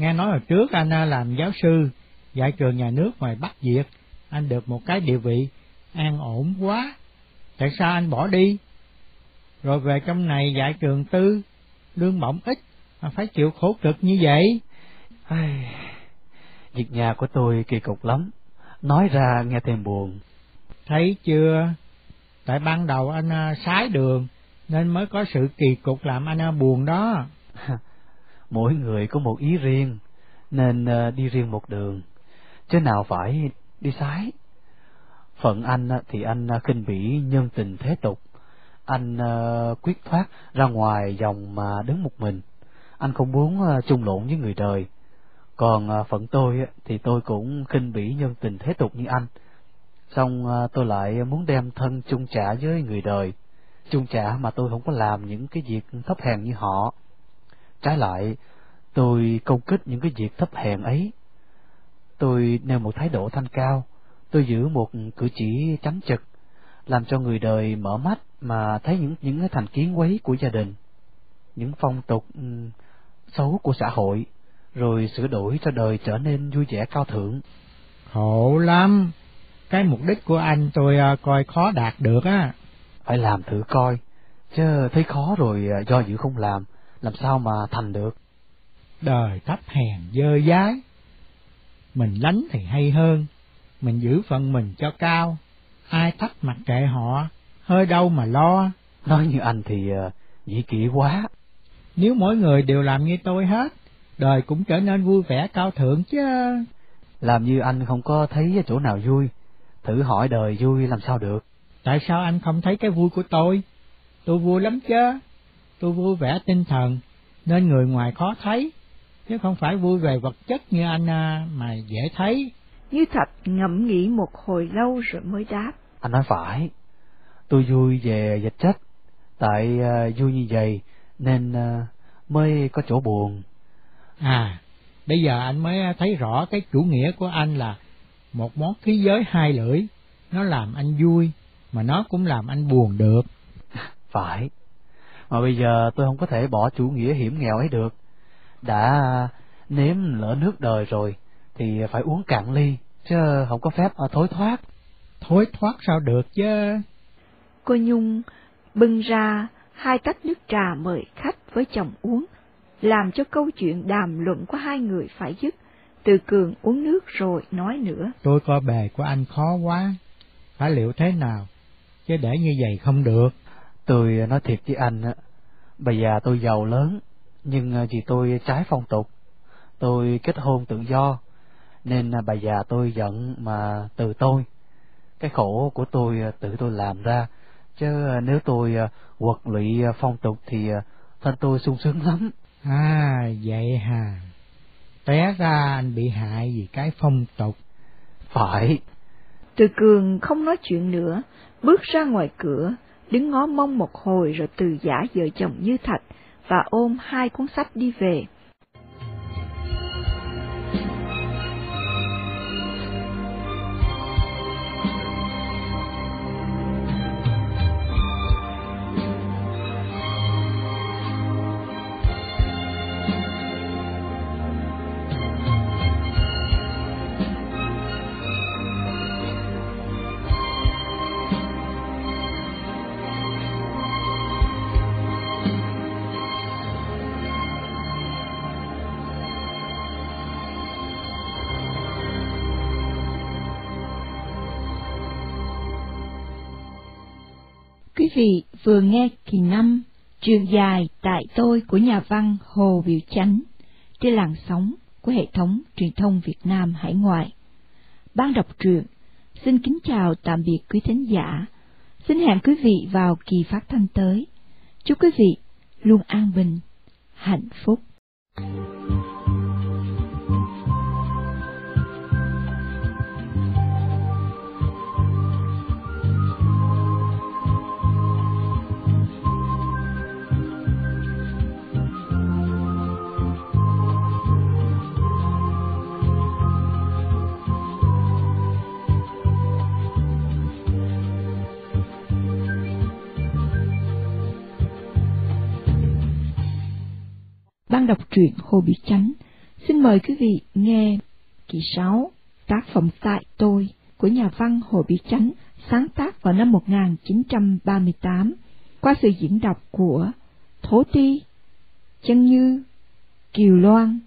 Nghe nói hồi trước anh à, làm giáo sư, dạy trường nhà nước ngoài Bắc Việt, anh được một cái địa vị an ổn quá. Tại sao anh bỏ đi? Rồi về trong này dạy trường tư, lương bổng ít, mà phải chịu khổ cực như vậy. Ai... Việc nhà của tôi kỳ cục lắm, nói ra nghe thêm buồn. Thấy chưa? Tại ban đầu anh à, sái đường, nên mới có sự kỳ cục làm anh à, buồn đó. Mỗi người có một ý riêng, nên ờ, đi riêng một đường, chứ nào phải đi sái. Phận anh ờ, thì anh ờ, khinh bỉ nhân tình thế tục, anh quyết thoát ra ngoài dòng mà đứng một mình. Anh không muốn chung lộn với người đời. Còn phận tôi thì tôi cũng khinh bỉ nhân tình thế tục như anh xong tôi lại muốn đem thân chung trả với người đời chung trả mà tôi không có làm những cái việc thấp hèn như họ trái lại tôi công kích những cái việc thấp hèn ấy. Tôi nêu một thái độ thanh cao tôi giữ một cử chỉ chánh trực làm cho người đời mở mắt mà thấy những những cái thành kiến quấy của gia đình những phong tục um, xấu của xã hội rồi sửa đổi cho đời trở nên vui vẻ cao thượng. Khổ lắm. Cái mục đích của anh tôi uh, coi khó đạt được á. Phải làm thử coi, chứ thấy khó rồi uh, do dự không làm, làm sao mà thành được. Đời thấp hèn dơ dái, mình lánh thì hay hơn, mình giữ phận mình cho cao, ai thấp mặt kệ họ, hơi đâu mà lo. Nói như anh thì dĩ kỷ quá. Nếu mỗi người đều làm như tôi hết, đời cũng trở nên vui vẻ cao thượng chứ. Làm như anh không có thấy chỗ nào vui, thử hỏi đời vui làm sao được. Tại sao anh không thấy cái vui của tôi? Tôi vui lắm chứ. Tôi vui vẻ tinh thần, nên người ngoài khó thấy, chứ không phải vui về vật chất như anh à, mà dễ thấy. Như Thạch ngẫm nghĩ một hồi lâu rồi mới đáp. Anh nói phải, tôi vui về vật chất, tại uh, vui như vậy nên uh, mới có chỗ buồn. À, bây giờ anh mới thấy rõ cái chủ nghĩa của anh là một món khí giới hai lưỡi, nó làm anh vui, mà nó cũng làm anh buồn được. Phải, mà bây giờ tôi không có thể bỏ chủ nghĩa hiểm nghèo ấy được. Đã nếm lỡ nước đời rồi, thì phải uống cạn ly, chứ không có phép thối thoát. Thối thoát sao được chứ? Cô Nhung bưng ra hai tách nước trà mời khách với chồng uống, làm cho câu chuyện đàm luận của hai người phải dứt. Từ Cường uống nước rồi nói nữa. Tôi coi bề của anh khó quá, phải liệu thế nào, chứ để như vậy không được. Tôi nói thiệt với anh, bà già tôi giàu lớn, nhưng vì tôi trái phong tục, tôi kết hôn tự do, nên bà già tôi giận mà từ tôi. Cái khổ của tôi tự tôi làm ra, chứ nếu tôi quật lụy phong tục thì thân tôi sung sướng lắm. À, vậy hà té ra anh bị hại vì cái phong tục. Phải. Từ cường không nói chuyện nữa, bước ra ngoài cửa, đứng ngó mông một hồi rồi từ giả vợ chồng như thạch và ôm hai cuốn sách đi về. Vị vừa nghe kỳ năm Trường dài tại tôi của nhà văn Hồ Biểu Chánh trên làn sóng của hệ thống truyền thông Việt Nam hải ngoại. Ban đọc truyện xin kính chào tạm biệt quý thính giả. Xin hẹn quý vị vào kỳ phát thanh tới. Chúc quý vị luôn an bình, hạnh phúc. Thank you. Ban đọc truyện Hồ Bị Chánh. Xin mời quý vị nghe kỳ 6 tác phẩm Tại Tôi của nhà văn Hồ Bị Chánh sáng tác vào năm 1938 qua sự diễn đọc của Thố Ti, Chân Như, Kiều Loan,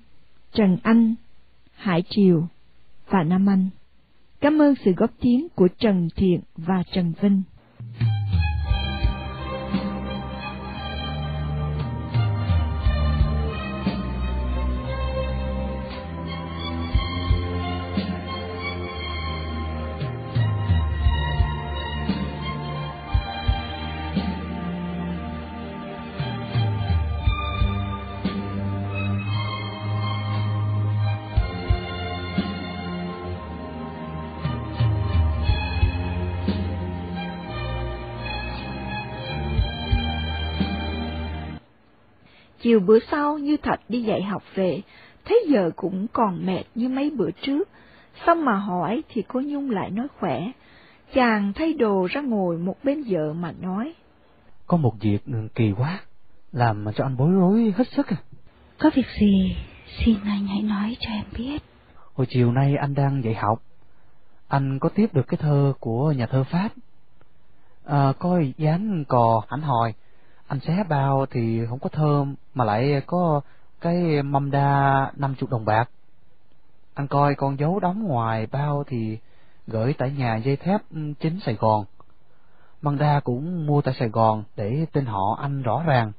Trần Anh, Hải Triều và Nam Anh. Cảm ơn sự góp tiếng của Trần Thiện và Trần Vinh. Chiều bữa sau Như Thạch đi dạy học về, thấy giờ cũng còn mệt như mấy bữa trước, xong mà hỏi thì cô Nhung lại nói khỏe. Chàng thay đồ ra ngồi một bên vợ mà nói. Có một việc kỳ quá, làm cho anh bối rối hết sức à. Có việc gì, xin anh hãy nói cho em biết. Hồi chiều nay anh đang dạy học, anh có tiếp được cái thơ của nhà thơ Pháp. À, coi dán cò ảnh hồi, anh xé bao thì không có thơm mà lại có cái mâm đa năm chục đồng bạc anh coi con dấu đóng ngoài bao thì gửi tại nhà dây thép ừ, chính Sài Gòn. Măng đa cũng mua tại Sài Gòn để tên họ anh rõ ràng,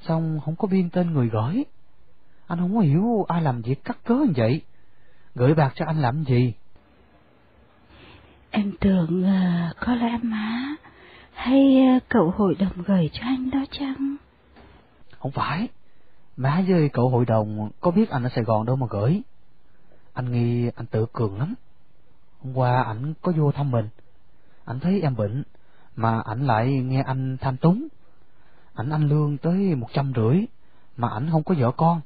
xong không có biên tên người gửi. Anh không có hiểu ai làm việc cắt cớ như vậy. Gửi bạc cho anh làm gì? Em tưởng uh, có lẽ má hay ờ, cậu hội đồng gửi cho anh đó chăng? Không phải, má với cậu hội đồng có biết anh ở Sài Gòn đâu mà gửi. Anh nghi anh tự cường lắm. Hôm qua ảnh có vô thăm mình, ảnh thấy em bệnh, mà ảnh lại nghe anh tham túng. Ảnh anh lương tới một trăm rưỡi, mà ảnh không có vợ con.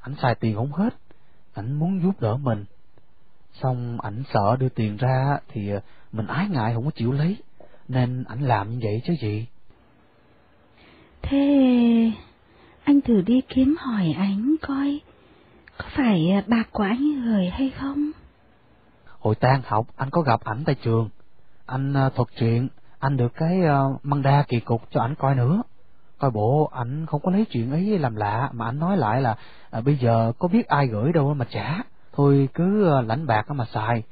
Ảnh xài tiền không hết, ảnh muốn giúp đỡ mình. Xong ảnh sợ đưa tiền ra thì ờ, mình ái ngại không có chịu lấy, nên ảnh làm như vậy chứ gì. Thế anh thử đi kiếm hỏi ảnh coi, có phải bạc của anh gửi hay không? Hồi tan học anh có gặp ảnh tại trường, anh thuật chuyện, anh được cái uh, măng đa kỳ cục cho ảnh coi nữa. Coi bộ ảnh không có lấy chuyện ấy làm lạ mà ảnh nói lại là à, bây giờ có biết ai gửi đâu mà trả, thôi cứ uh, lãnh bạc mà xài,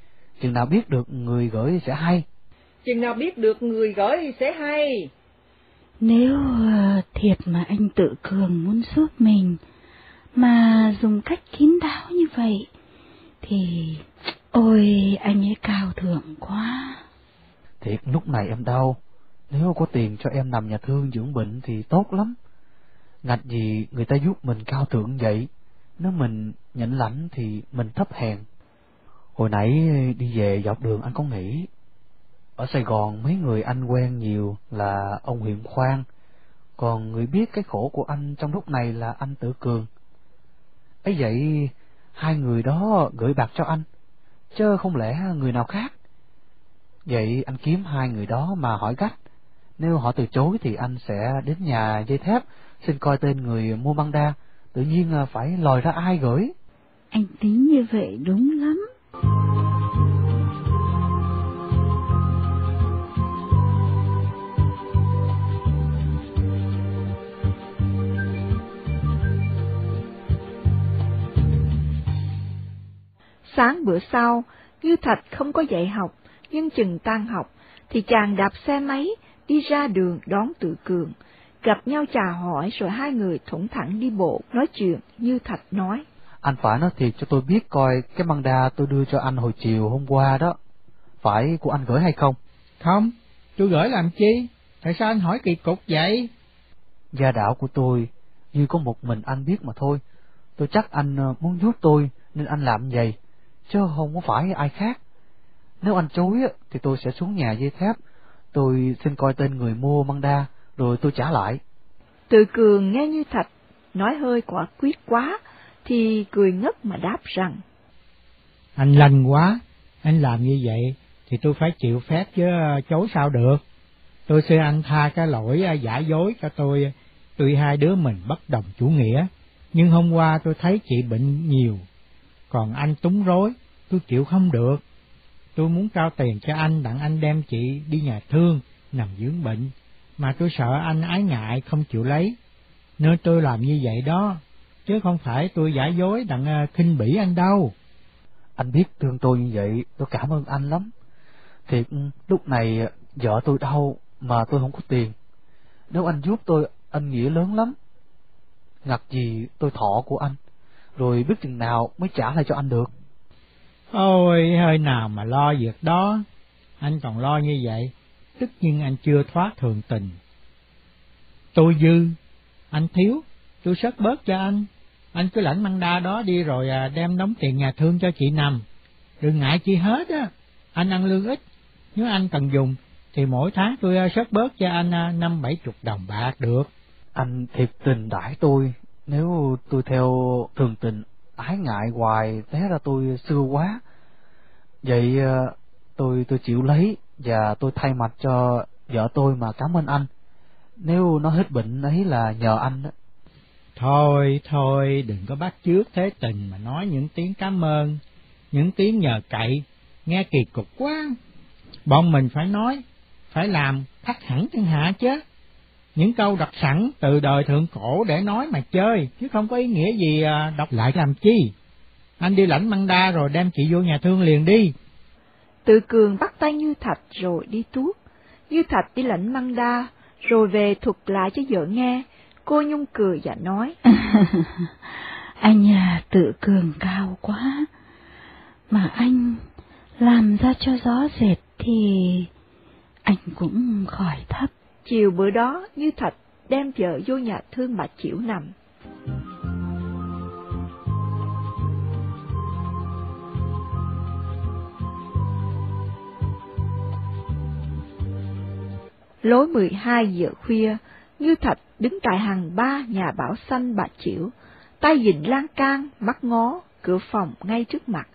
chừng nào biết được người gửi sẽ hay. Chừng nào biết được người gửi sẽ hay. Nếu uh, thiệt mà anh tự cường muốn giúp mình, mà dùng cách kín đáo như vậy, thì ôi anh ấy cao thượng quá. Thiệt lúc này em đau, nếu có tiền cho em nằm nhà thương dưỡng bệnh thì tốt lắm. Ngạch gì người ta giúp mình cao thượng vậy, nếu mình nhận lãnh thì mình thấp hèn. Hồi nãy đi về dọc đường anh có nghĩ, ở Sài Gòn mấy người anh quen nhiều là ông huyện Khoan, còn người biết cái khổ của anh trong lúc này là anh Tử Cường. ấy vậy, hai người đó gửi bạc cho anh, chớ không lẽ người nào khác. Vậy anh kiếm hai người đó mà hỏi cách, nếu họ từ chối thì anh sẽ đến nhà dây thép, xin coi tên người mua băng đa, tự nhiên à, phải lòi ra ai gửi. Anh tính như vậy đúng lắm. Sáng bữa sau, Như Thạch không có dạy học, nhưng chừng tan học, thì chàng đạp xe máy, đi ra đường đón tự cường. Gặp nhau chào hỏi rồi hai người thủng thẳng đi bộ, nói chuyện, Như Thạch nói. Anh phải nói thiệt cho tôi biết coi cái măng đa tôi đưa cho anh hồi chiều hôm qua đó, phải của anh gửi hay không? Không, tôi gửi làm chi? Tại sao anh hỏi kỳ cục vậy? Gia đạo của tôi, như có một mình anh biết mà thôi. Tôi chắc anh muốn giúp tôi nên anh làm vậy chứ không có phải ai khác. Nếu anh chối thì tôi sẽ xuống nhà dây thép, tôi xin coi tên người mua măng đa, rồi tôi trả lại. Tự cường nghe như thạch, nói hơi quả quyết quá, thì cười ngất mà đáp rằng. Anh lành quá, anh làm như vậy thì tôi phải chịu phép chứ chối sao được. Tôi xin anh tha cái lỗi giả dối cho tôi, tuy hai đứa mình bất đồng chủ nghĩa, Nhưng hôm qua tôi thấy chị bệnh nhiều, còn anh túng rối, tôi chịu không được. Tôi muốn trao tiền cho anh đặng anh đem chị đi nhà thương, nằm dưỡng bệnh, mà tôi sợ anh ái ngại không chịu lấy, nên tôi làm như vậy đó, chứ không phải tôi giả dối đặng ờ, khinh bỉ anh đâu. Anh biết thương tôi như vậy, tôi cảm ơn anh lắm. Thiệt, lúc này ờ, vợ tôi đau mà tôi không có tiền. Nếu anh giúp tôi, anh nghĩa lớn lắm. Ngặt gì tôi thọ của anh, rồi biết chừng nào mới trả lại cho anh được. Ôi, hơi nào mà lo việc đó, anh còn lo như vậy, tất nhiên anh chưa thoát thường tình. Tôi dư, anh thiếu, tôi sớt bớt cho anh, anh cứ lãnh măng đa đó đi rồi à, đem đóng tiền nhà thương cho chị nằm. Đừng ngại chi hết á, anh ăn lương ít, nếu anh cần dùng thì mỗi tháng tôi à, sớt bớt cho anh à, năm bảy chục đồng bạc được. Anh thiệt tình đãi tôi, nếu tôi theo thường tình ái ngại hoài té ra tôi xưa quá. Vậy ờ, tôi tôi chịu lấy và tôi thay mặt cho vợ tôi mà cảm ơn anh. Nếu nó hết bệnh ấy là nhờ anh đó. Thôi, thôi, đừng có bắt chước thế tình mà nói những tiếng cảm ơn, những tiếng nhờ cậy, nghe kỳ cục quá. Bọn mình phải nói, phải làm khác hẳn thiên hạ chứ. Những câu đặc sẵn từ đời thượng cổ để nói mà chơi, chứ không có ý nghĩa gì à, đọc lại làm chi. Anh đi lãnh măng đa rồi đem chị vô nhà thương liền đi. Tự cường bắt tay Như Thạch rồi đi tuốt. Như Thạch đi lãnh măng đa, rồi về thuật lại cho vợ nghe. Cô Nhung cười và nói. anh nhà tự cường cao quá. Mà anh làm ra cho gió dệt thì anh cũng khỏi thấp. Chiều bữa đó, Như Thạch đem vợ vô nhà thương bà chịu nằm. Lối 12 giờ khuya, Như Thạch đứng tại hàng ba nhà bảo xanh bà Chiểu, tay dịnh lan can, mắt ngó, cửa phòng ngay trước mặt.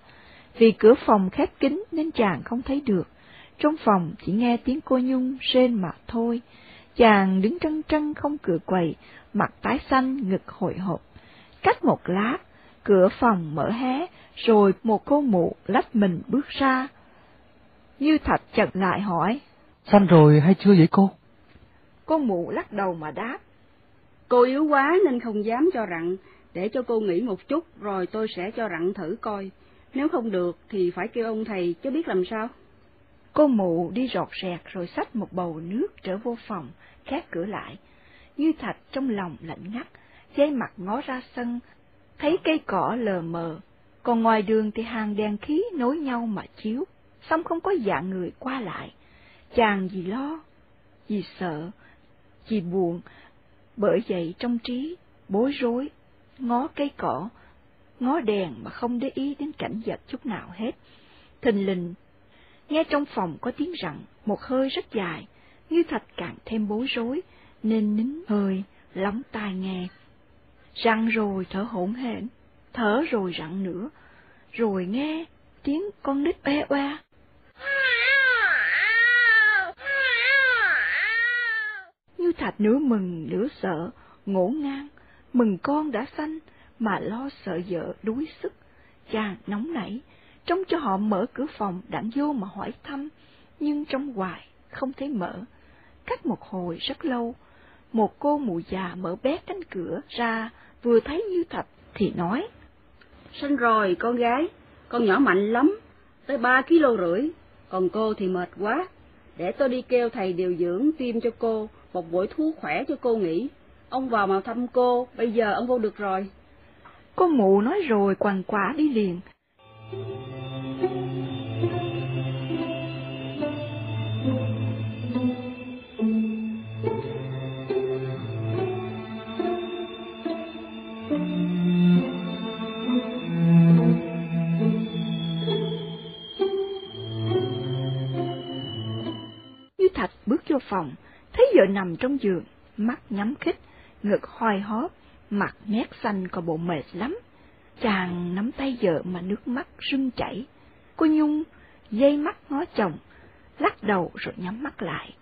Vì cửa phòng khép kín nên chàng không thấy được. Trong phòng chỉ nghe tiếng cô Nhung rên mà thôi. Chàng đứng trân trân không cửa quầy, mặt tái xanh, ngực hồi hộp. Cách một lát, cửa phòng mở hé, rồi một cô mụ lách mình bước ra. Như Thạch chợt lại hỏi. Xanh rồi hay chưa vậy cô? Cô mụ lắc đầu mà đáp. Cô yếu quá nên không dám cho rặn, để cho cô nghỉ một chút rồi tôi sẽ cho rặn thử coi. Nếu không được thì phải kêu ông thầy chứ biết làm sao. Cô mụ đi rọt rẹt rồi xách một bầu nước trở vô phòng, khép cửa lại. Như thạch trong lòng lạnh ngắt, dây mặt ngó ra sân, thấy cây cỏ lờ mờ, còn ngoài đường thì hàng đèn khí nối nhau mà chiếu, xong không có dạng người qua lại. Chàng vì lo, vì sợ, vì buồn, bởi vậy trong trí, bối rối, ngó cây cỏ, ngó đèn mà không để ý đến cảnh vật chút nào hết. Thình lình, nghe trong phòng có tiếng rặn, một hơi rất dài, như thạch càng thêm bối rối, nên nín hơi, lóng tai nghe. Rặn rồi thở hổn hển, thở rồi rặn nữa, rồi nghe tiếng con nít bé oa. Như thạch nửa mừng nửa sợ, ngổ ngang, mừng con đã sanh, mà lo sợ vợ đuối sức. Chàng nóng nảy, trông cho họ mở cửa phòng đặng vô mà hỏi thăm, nhưng trong hoài không thấy mở. Cách một hồi rất lâu, một cô mụ già mở bé cánh cửa ra, vừa thấy Như Thạch thì nói. Sinh rồi con gái, con nhỏ mạnh lắm, tới ba kg rưỡi, còn cô thì mệt quá. Để tôi đi kêu thầy điều dưỡng tiêm cho cô một buổi thuốc khỏe cho cô nghỉ. Ông vào mà thăm cô, bây giờ ông vô được rồi. Cô mụ nói rồi quằn quả đi liền. Như Thạch bước vô phòng, thấy vợ nằm trong giường, mắt nhắm khít, ngực hoi hóp, mặt nét xanh có bộ mệt lắm. Chàng nắm tay vợ mà nước mắt rưng chảy. Cô Nhung dây mắt ngó chồng, lắc đầu rồi nhắm mắt lại.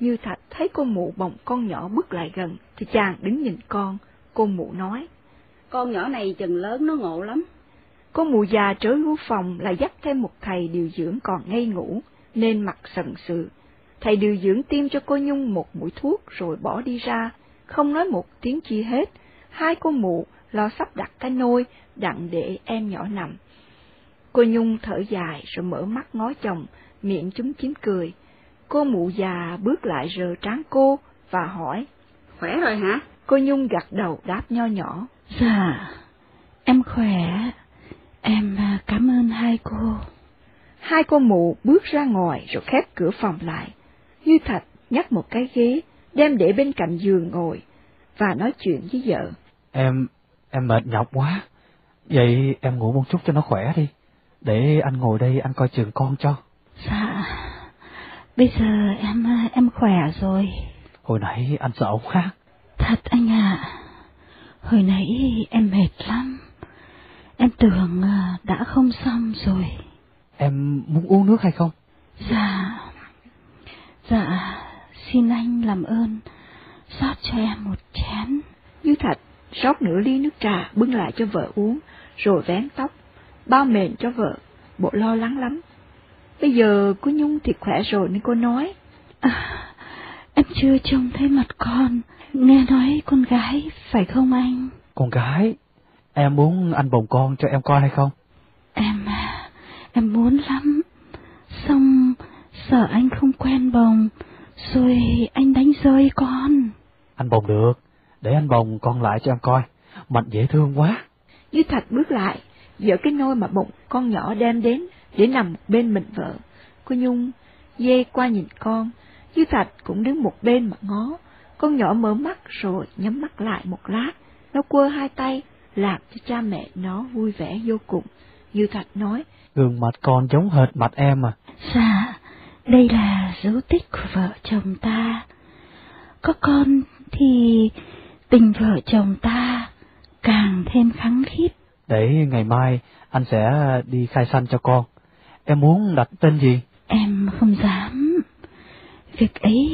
Như Thạch thấy cô mụ bồng con nhỏ bước lại gần, thì chàng đứng nhìn con, cô mụ nói. con nhỏ này chừng lớn nó ngộ lắm. Cô mụ già trớ lúa phòng lại dắt thêm một thầy điều dưỡng còn ngây ngủ, nên mặt sần sừ. Thầy điều dưỡng tiêm cho cô Nhung một mũi thuốc rồi bỏ đi ra, không nói một tiếng chi hết. Hai cô mụ lo sắp đặt cái nôi, đặng để em nhỏ nằm. Cô Nhung thở dài rồi mở mắt ngó chồng, miệng chúng chín cười. Cô mụ già bước lại rờ trán cô và hỏi. Khỏe rồi hả? Cô Nhung gật đầu đáp nho nhỏ. Dạ, em khỏe. Em à, cảm ơn hai cô. Hai cô mụ bước ra ngoài rồi khép cửa phòng lại. Như Thạch nhắc một cái ghế, đem để bên cạnh giường ngồi, và nói chuyện với vợ. Em, em mệt nhọc quá. Vậy em ngủ một chút cho nó khỏe đi. Để anh ngồi đây anh coi trường con cho. Dạ, bây giờ em à, em khỏe rồi. Hồi nãy anh sợ quá. Thật anh ạ, hồi nãy em mệt lắm. Em tưởng à, đã không xong rồi. Em muốn uống nước hay không? Dạ, dạ, xin anh làm ơn, rót cho em một chén. Như Thạch rót nửa ly nước trà bưng lại cho vợ uống, rồi vén tóc, bao mền cho vợ, bộ lo lắng lắm. Bây giờ cô Nhung thì khỏe rồi nên cô nói. À, em chưa trông thấy mặt con, nghe nói con gái phải không anh? Con gái, em muốn anh bồng con cho em coi hay không? Em, à, em muốn lắm, xong sợ anh không quen bồng, rồi anh đánh rơi con. Anh bồng được, để anh bồng con lại cho em coi, mạnh dễ thương quá. Như Thạch bước lại, dỡ cái nôi mà bụng con nhỏ đem đến để nằm bên mình vợ. Cô Nhung dê qua nhìn con, Như Thạch cũng đứng một bên mà ngó. Con nhỏ mở mắt rồi nhắm mắt lại một lát, nó quơ hai tay, làm cho cha mẹ nó vui vẻ vô cùng. Như Thạch nói, Gương mặt con giống hệt mặt em à. Dạ, đây là dấu tích của vợ chồng ta. Có con thì tình vợ chồng ta càng thêm khắng khít. Để ngày mai anh sẽ đi khai sanh cho con. Em muốn đặt tên gì? Em không dám. Việc ấy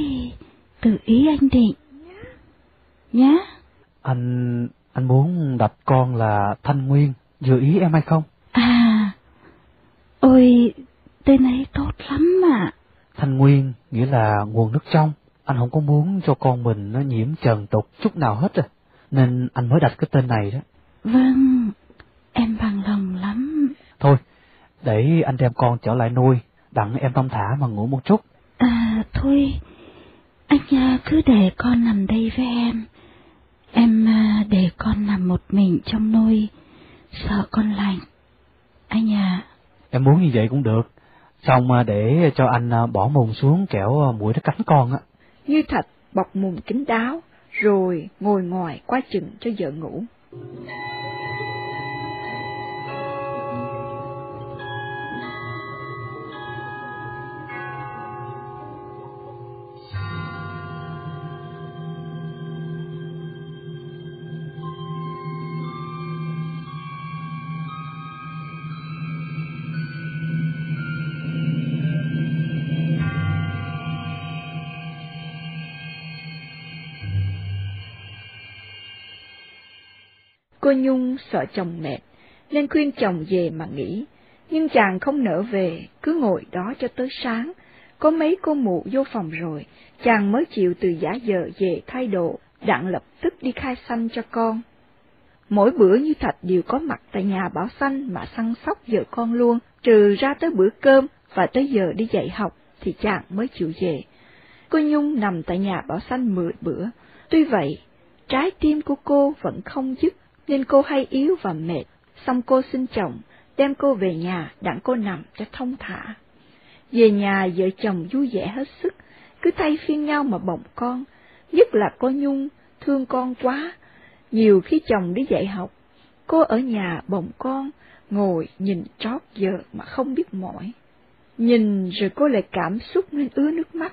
tự ý anh định. Nhá. Anh anh muốn đặt con là Thanh Nguyên, vừa ý em hay không? À, ôi, tên ấy tốt lắm mà. Thanh Nguyên nghĩa là nguồn nước trong. Anh không có muốn cho con mình nó nhiễm trần tục chút nào hết à. Nên anh mới đặt cái tên này đó. Vâng, em bằng lòng lắm. Thôi, để anh đem con trở lại nuôi, đặng em thông thả mà ngủ một chút. À, thôi, anh à, cứ để con nằm đây với em. Em à, để con nằm một mình trong nôi, sợ con lạnh. Anh à. Em muốn như vậy cũng được. Xong để cho anh bỏ mùng xuống kẻo mũi nó cắn con á. Như Thạch bọc mùng kín đáo, rồi ngồi ngoài qua chừng cho vợ ngủ. Cô Nhung sợ chồng mệt, nên khuyên chồng về mà nghỉ, nhưng chàng không nỡ về, cứ ngồi đó cho tới sáng. Có mấy cô mụ vô phòng rồi, chàng mới chịu từ giả giờ về thay đồ, đặng lập tức đi khai sanh cho con. Mỗi bữa như Thạch đều có mặt tại nhà Bảo Xanh mà săn sóc vợ con luôn, trừ ra tới bữa cơm và tới giờ đi dạy học thì chàng mới chịu về. Cô Nhung nằm tại nhà Bảo Xanh mười bữa, tuy vậy, trái tim của cô vẫn không dứt nên cô hay yếu và mệt, xong cô xin chồng, đem cô về nhà đặng cô nằm cho thông thả. Về nhà vợ chồng vui vẻ hết sức, cứ thay phiên nhau mà bồng con, nhất là cô Nhung, thương con quá. Nhiều khi chồng đi dạy học, cô ở nhà bồng con, ngồi nhìn trót vợ mà không biết mỏi. Nhìn rồi cô lại cảm xúc nên ứa nước mắt,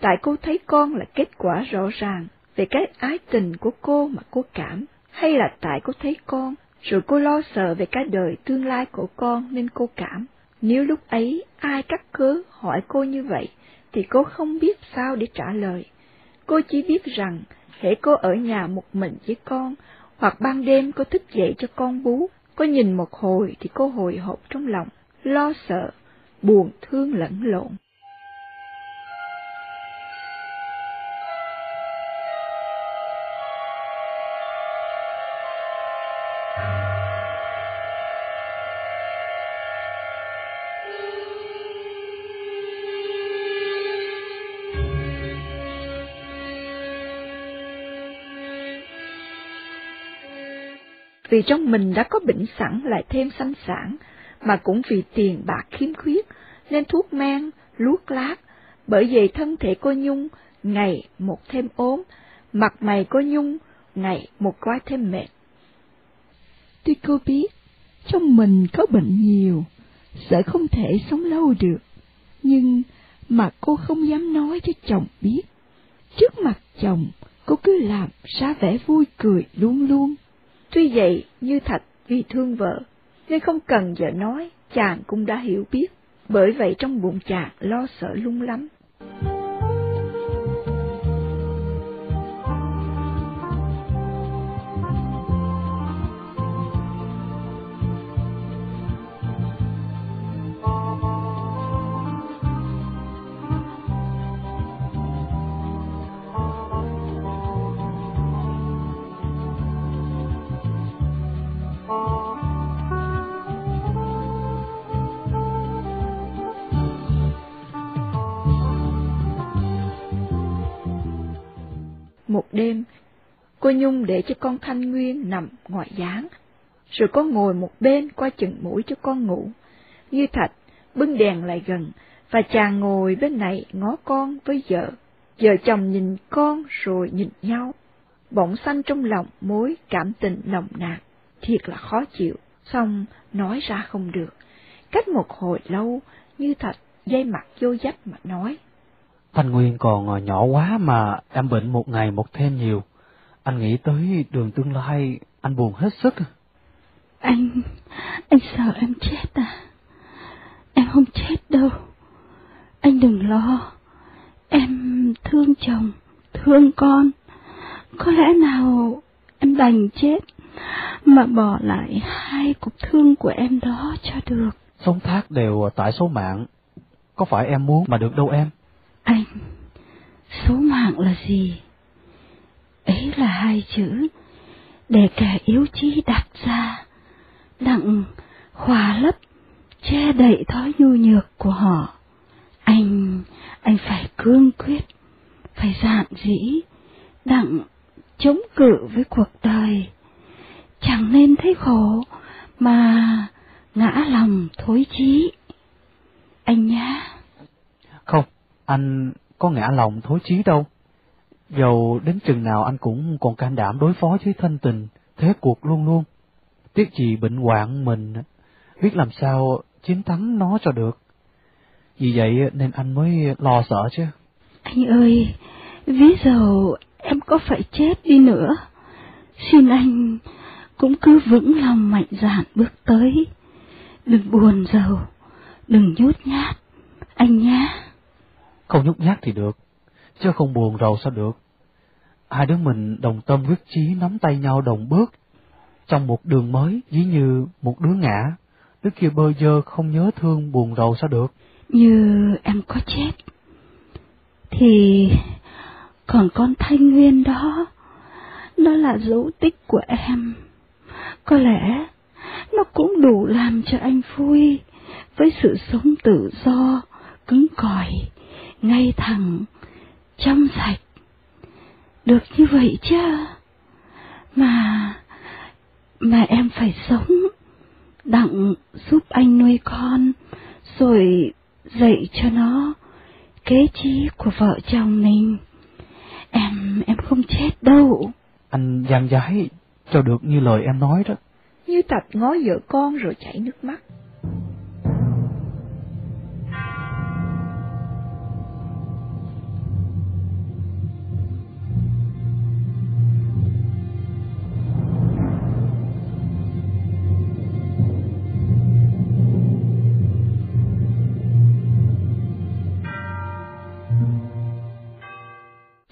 tại cô thấy con là kết quả rõ ràng về cái ái tình của cô mà cô cảm hay là tại cô thấy con, rồi cô lo sợ về cái đời tương lai của con nên cô cảm. Nếu lúc ấy ai cắt cớ hỏi cô như vậy, thì cô không biết sao để trả lời. Cô chỉ biết rằng, hễ cô ở nhà một mình với con, Hoặc ban đêm cô thức dậy cho con bú, cô nhìn một hồi thì cô hồi hộp trong lòng, lo sợ, buồn thương lẫn lộn. Vì trong mình đã có bệnh sẵn lại thêm sanh sản, mà cũng vì tiền bạc khiếm khuyết, nên thuốc men, luốc lát, bởi vậy thân thể cô Nhung ngày một thêm ốm, mặt mày cô Nhung ngày một quá thêm mệt. Tuy cô biết, trong mình có bệnh nhiều, sợ không thể sống lâu được, nhưng mà cô không dám nói cho chồng biết. Trước mặt chồng, cô cứ làm ra vẻ vui cười luôn luôn. Tuy vậy, như Thạch vì thương vợ, nên không cần vợ nói, chàng cũng đã hiểu biết, bởi vậy trong bụng chàng lo sợ lung lắm. Đêm, cô Nhung để cho con Thanh Nguyên nằm ngoại gián, rồi có ngồi một bên qua chừng mũi cho con ngủ. Như Thạch bưng đèn lại gần, và chàng ngồi bên này ngó con với vợ. Vợ chồng nhìn con rồi nhìn nhau, bỗng xanh trong lòng mối cảm tình nồng nàn, thiệt là khó chịu, xong nói ra không được. Cách một hồi lâu, Như Thạch dây mặt vô dách mà nói. Thanh Nguyên còn nhỏ quá mà em bệnh một ngày một thêm nhiều. Anh nghĩ tới đường tương lai, anh buồn hết sức. Anh, anh sợ em chết à? Em không chết đâu. Anh đừng lo. Em thương chồng, thương con. Có lẽ nào em đành chết mà bỏ lại hai cục thương của em đó cho được. Sống thác đều tại số mạng. Có phải em muốn mà được đâu em? Anh, số mạng là gì? Ấy là hai chữ để kẻ yếu chí đặt ra, đặng hòa lấp, che đậy thói nhu nhược của họ. Anh, anh phải cương quyết, phải dạn dĩ, đặng chống cự với cuộc đời. Chẳng nên thấy khổ mà ngã lòng thối chí. Anh nhá. Không, anh có ngã lòng thối chí đâu. Dầu đến chừng nào anh cũng còn can đảm đối phó với thân tình, thế cuộc luôn luôn. Tiếc gì bệnh hoạn mình, biết làm sao chiến thắng nó cho được. Vì vậy nên anh mới lo sợ chứ. Anh ơi, ví dụ em có phải chết đi nữa, xin anh cũng cứ vững lòng mạnh dạn bước tới. Đừng buồn giàu, đừng nhút nhát, anh nhé không nhút nhát thì được, chứ không buồn rầu sao được. Hai đứa mình đồng tâm quyết chí nắm tay nhau đồng bước, trong một đường mới ví như một đứa ngã, đứa kia bơ dơ không nhớ thương buồn rầu sao được. Như em có chết, thì còn con Thanh Nguyên đó, nó là dấu tích của em. Có lẽ nó cũng đủ làm cho anh vui với sự sống tự do, cứng cỏi, ngay thẳng, trong sạch. Được như vậy chứ? Mà, mà em phải sống, đặng giúp anh nuôi con, rồi dạy cho nó kế chí của vợ chồng mình. Em, em không chết đâu. Anh gian giái cho được như lời em nói đó. Như Thạch ngó vợ con rồi chảy nước mắt.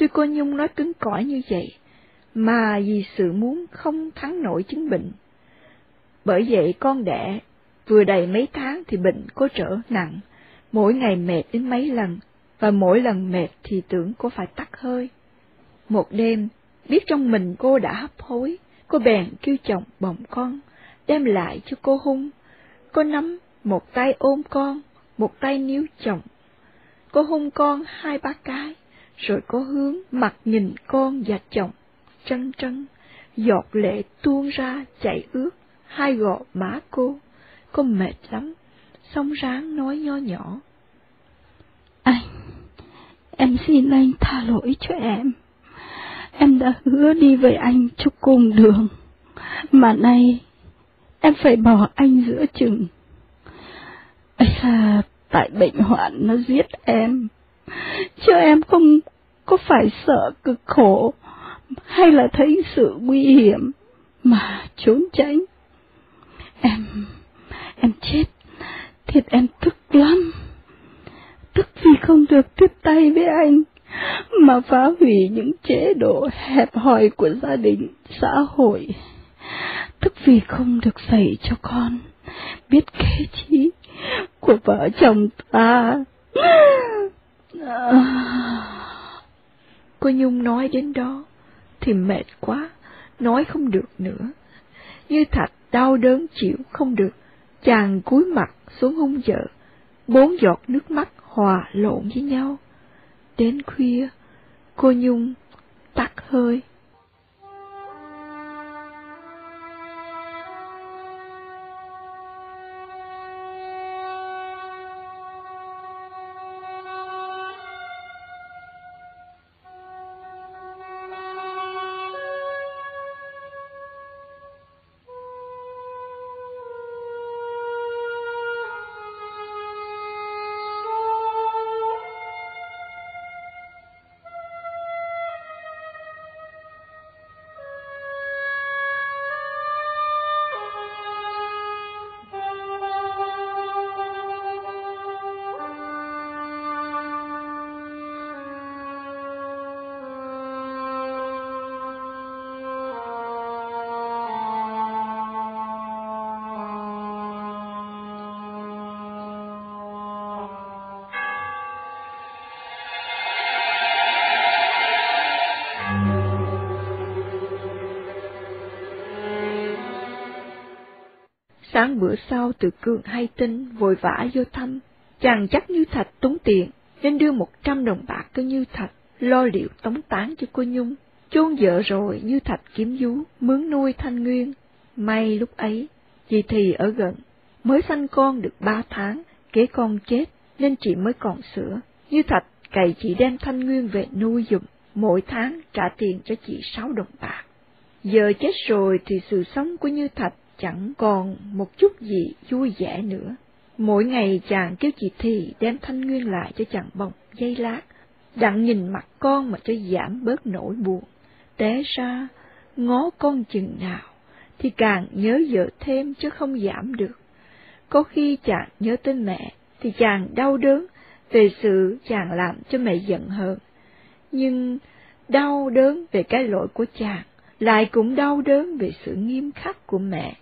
Tuy cô Nhung nói cứng cỏi như vậy, mà vì sự muốn không thắng nổi chứng bệnh. Bởi vậy con đẻ vừa đầy mấy tháng thì bệnh cô trở nặng, mỗi ngày mệt đến mấy lần, và mỗi lần mệt thì tưởng cô phải tắt hơi. Một đêm, biết trong mình cô đã hấp hối, cô bèn kêu chồng bồng con, đem lại cho cô hung. Cô nắm một tay ôm con, một tay níu chồng. Cô hung con hai ba cái, rồi có hướng mặt nhìn con và chồng, trân trân, giọt lệ tuôn ra chảy ướt hai gò má cô. Cô mệt lắm, xong ráng nói nho nhỏ. Anh, em xin anh tha lỗi cho em. Em đã hứa đi với anh cho cùng đường, mà nay em phải bỏ anh giữa chừng. Ấy là tại bệnh hoạn nó giết em, chứ em không có phải sợ cực khổ hay là thấy sự nguy hiểm mà trốn tránh. Em, em chết, thiệt em tức lắm. Tức vì không được tiếp tay với anh, mà phá hủy những chế độ hẹp hòi của gia đình, xã hội. Tức vì không được dạy cho con, biết kế trí của vợ chồng ta. Ờ, cô Nhung nói đến đó, thì mệt quá, nói không được nữa. Như Thạch đau đớn chịu không được, chàng cúi mặt xuống hung vợ, bốn giọt nước mắt hòa lộn với nhau. Đến khuya, cô Nhung tắt hơi. Sáng bữa sau từ cường hay tin, vội vã vô thăm. Chàng chắc Như Thạch tốn tiền, nên đưa một trăm đồng bạc cho Như Thạch, lo liệu tống tán cho cô Nhung. Chôn vợ rồi, Như Thạch kiếm vú, mướn nuôi Thanh Nguyên. May lúc ấy, chị thì ở gần, mới sanh con được ba tháng, kế con chết, nên chị mới còn sữa. Như Thạch cày chị đem Thanh Nguyên về nuôi dùm, mỗi tháng trả tiền cho chị sáu đồng bạc. Giờ chết rồi thì sự sống của Như Thạch chẳng còn một chút gì vui vẻ nữa. Mỗi ngày chàng kêu chị Thì đem thanh nguyên lại cho chàng bồng dây lát, đặng nhìn mặt con mà cho giảm bớt nỗi buồn. Té ra, ngó con chừng nào, thì càng nhớ vợ thêm chứ không giảm được. Có khi chàng nhớ tới mẹ, thì chàng đau đớn về sự chàng làm cho mẹ giận hơn. Nhưng đau đớn về cái lỗi của chàng, lại cũng đau đớn về sự nghiêm khắc của mẹ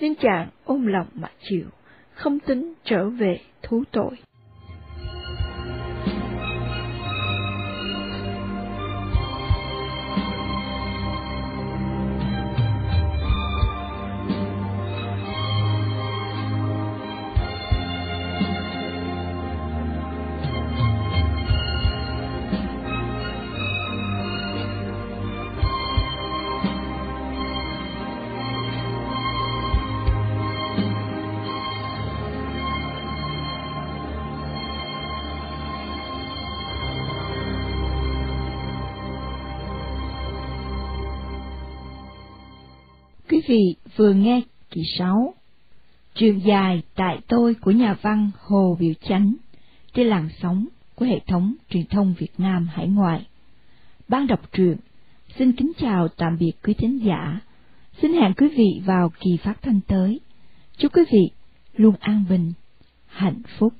nên chàng ôm lòng mà chịu, không tính trở về thú tội. Vị vừa nghe kỳ 6 Truyền dài tại tôi của nhà văn Hồ Biểu Chánh trên làn sóng của hệ thống truyền thông Việt Nam hải ngoại. Ban đọc truyện xin kính chào tạm biệt quý thính giả. Xin hẹn quý vị vào kỳ phát thanh tới. Chúc quý vị luôn an bình, hạnh phúc.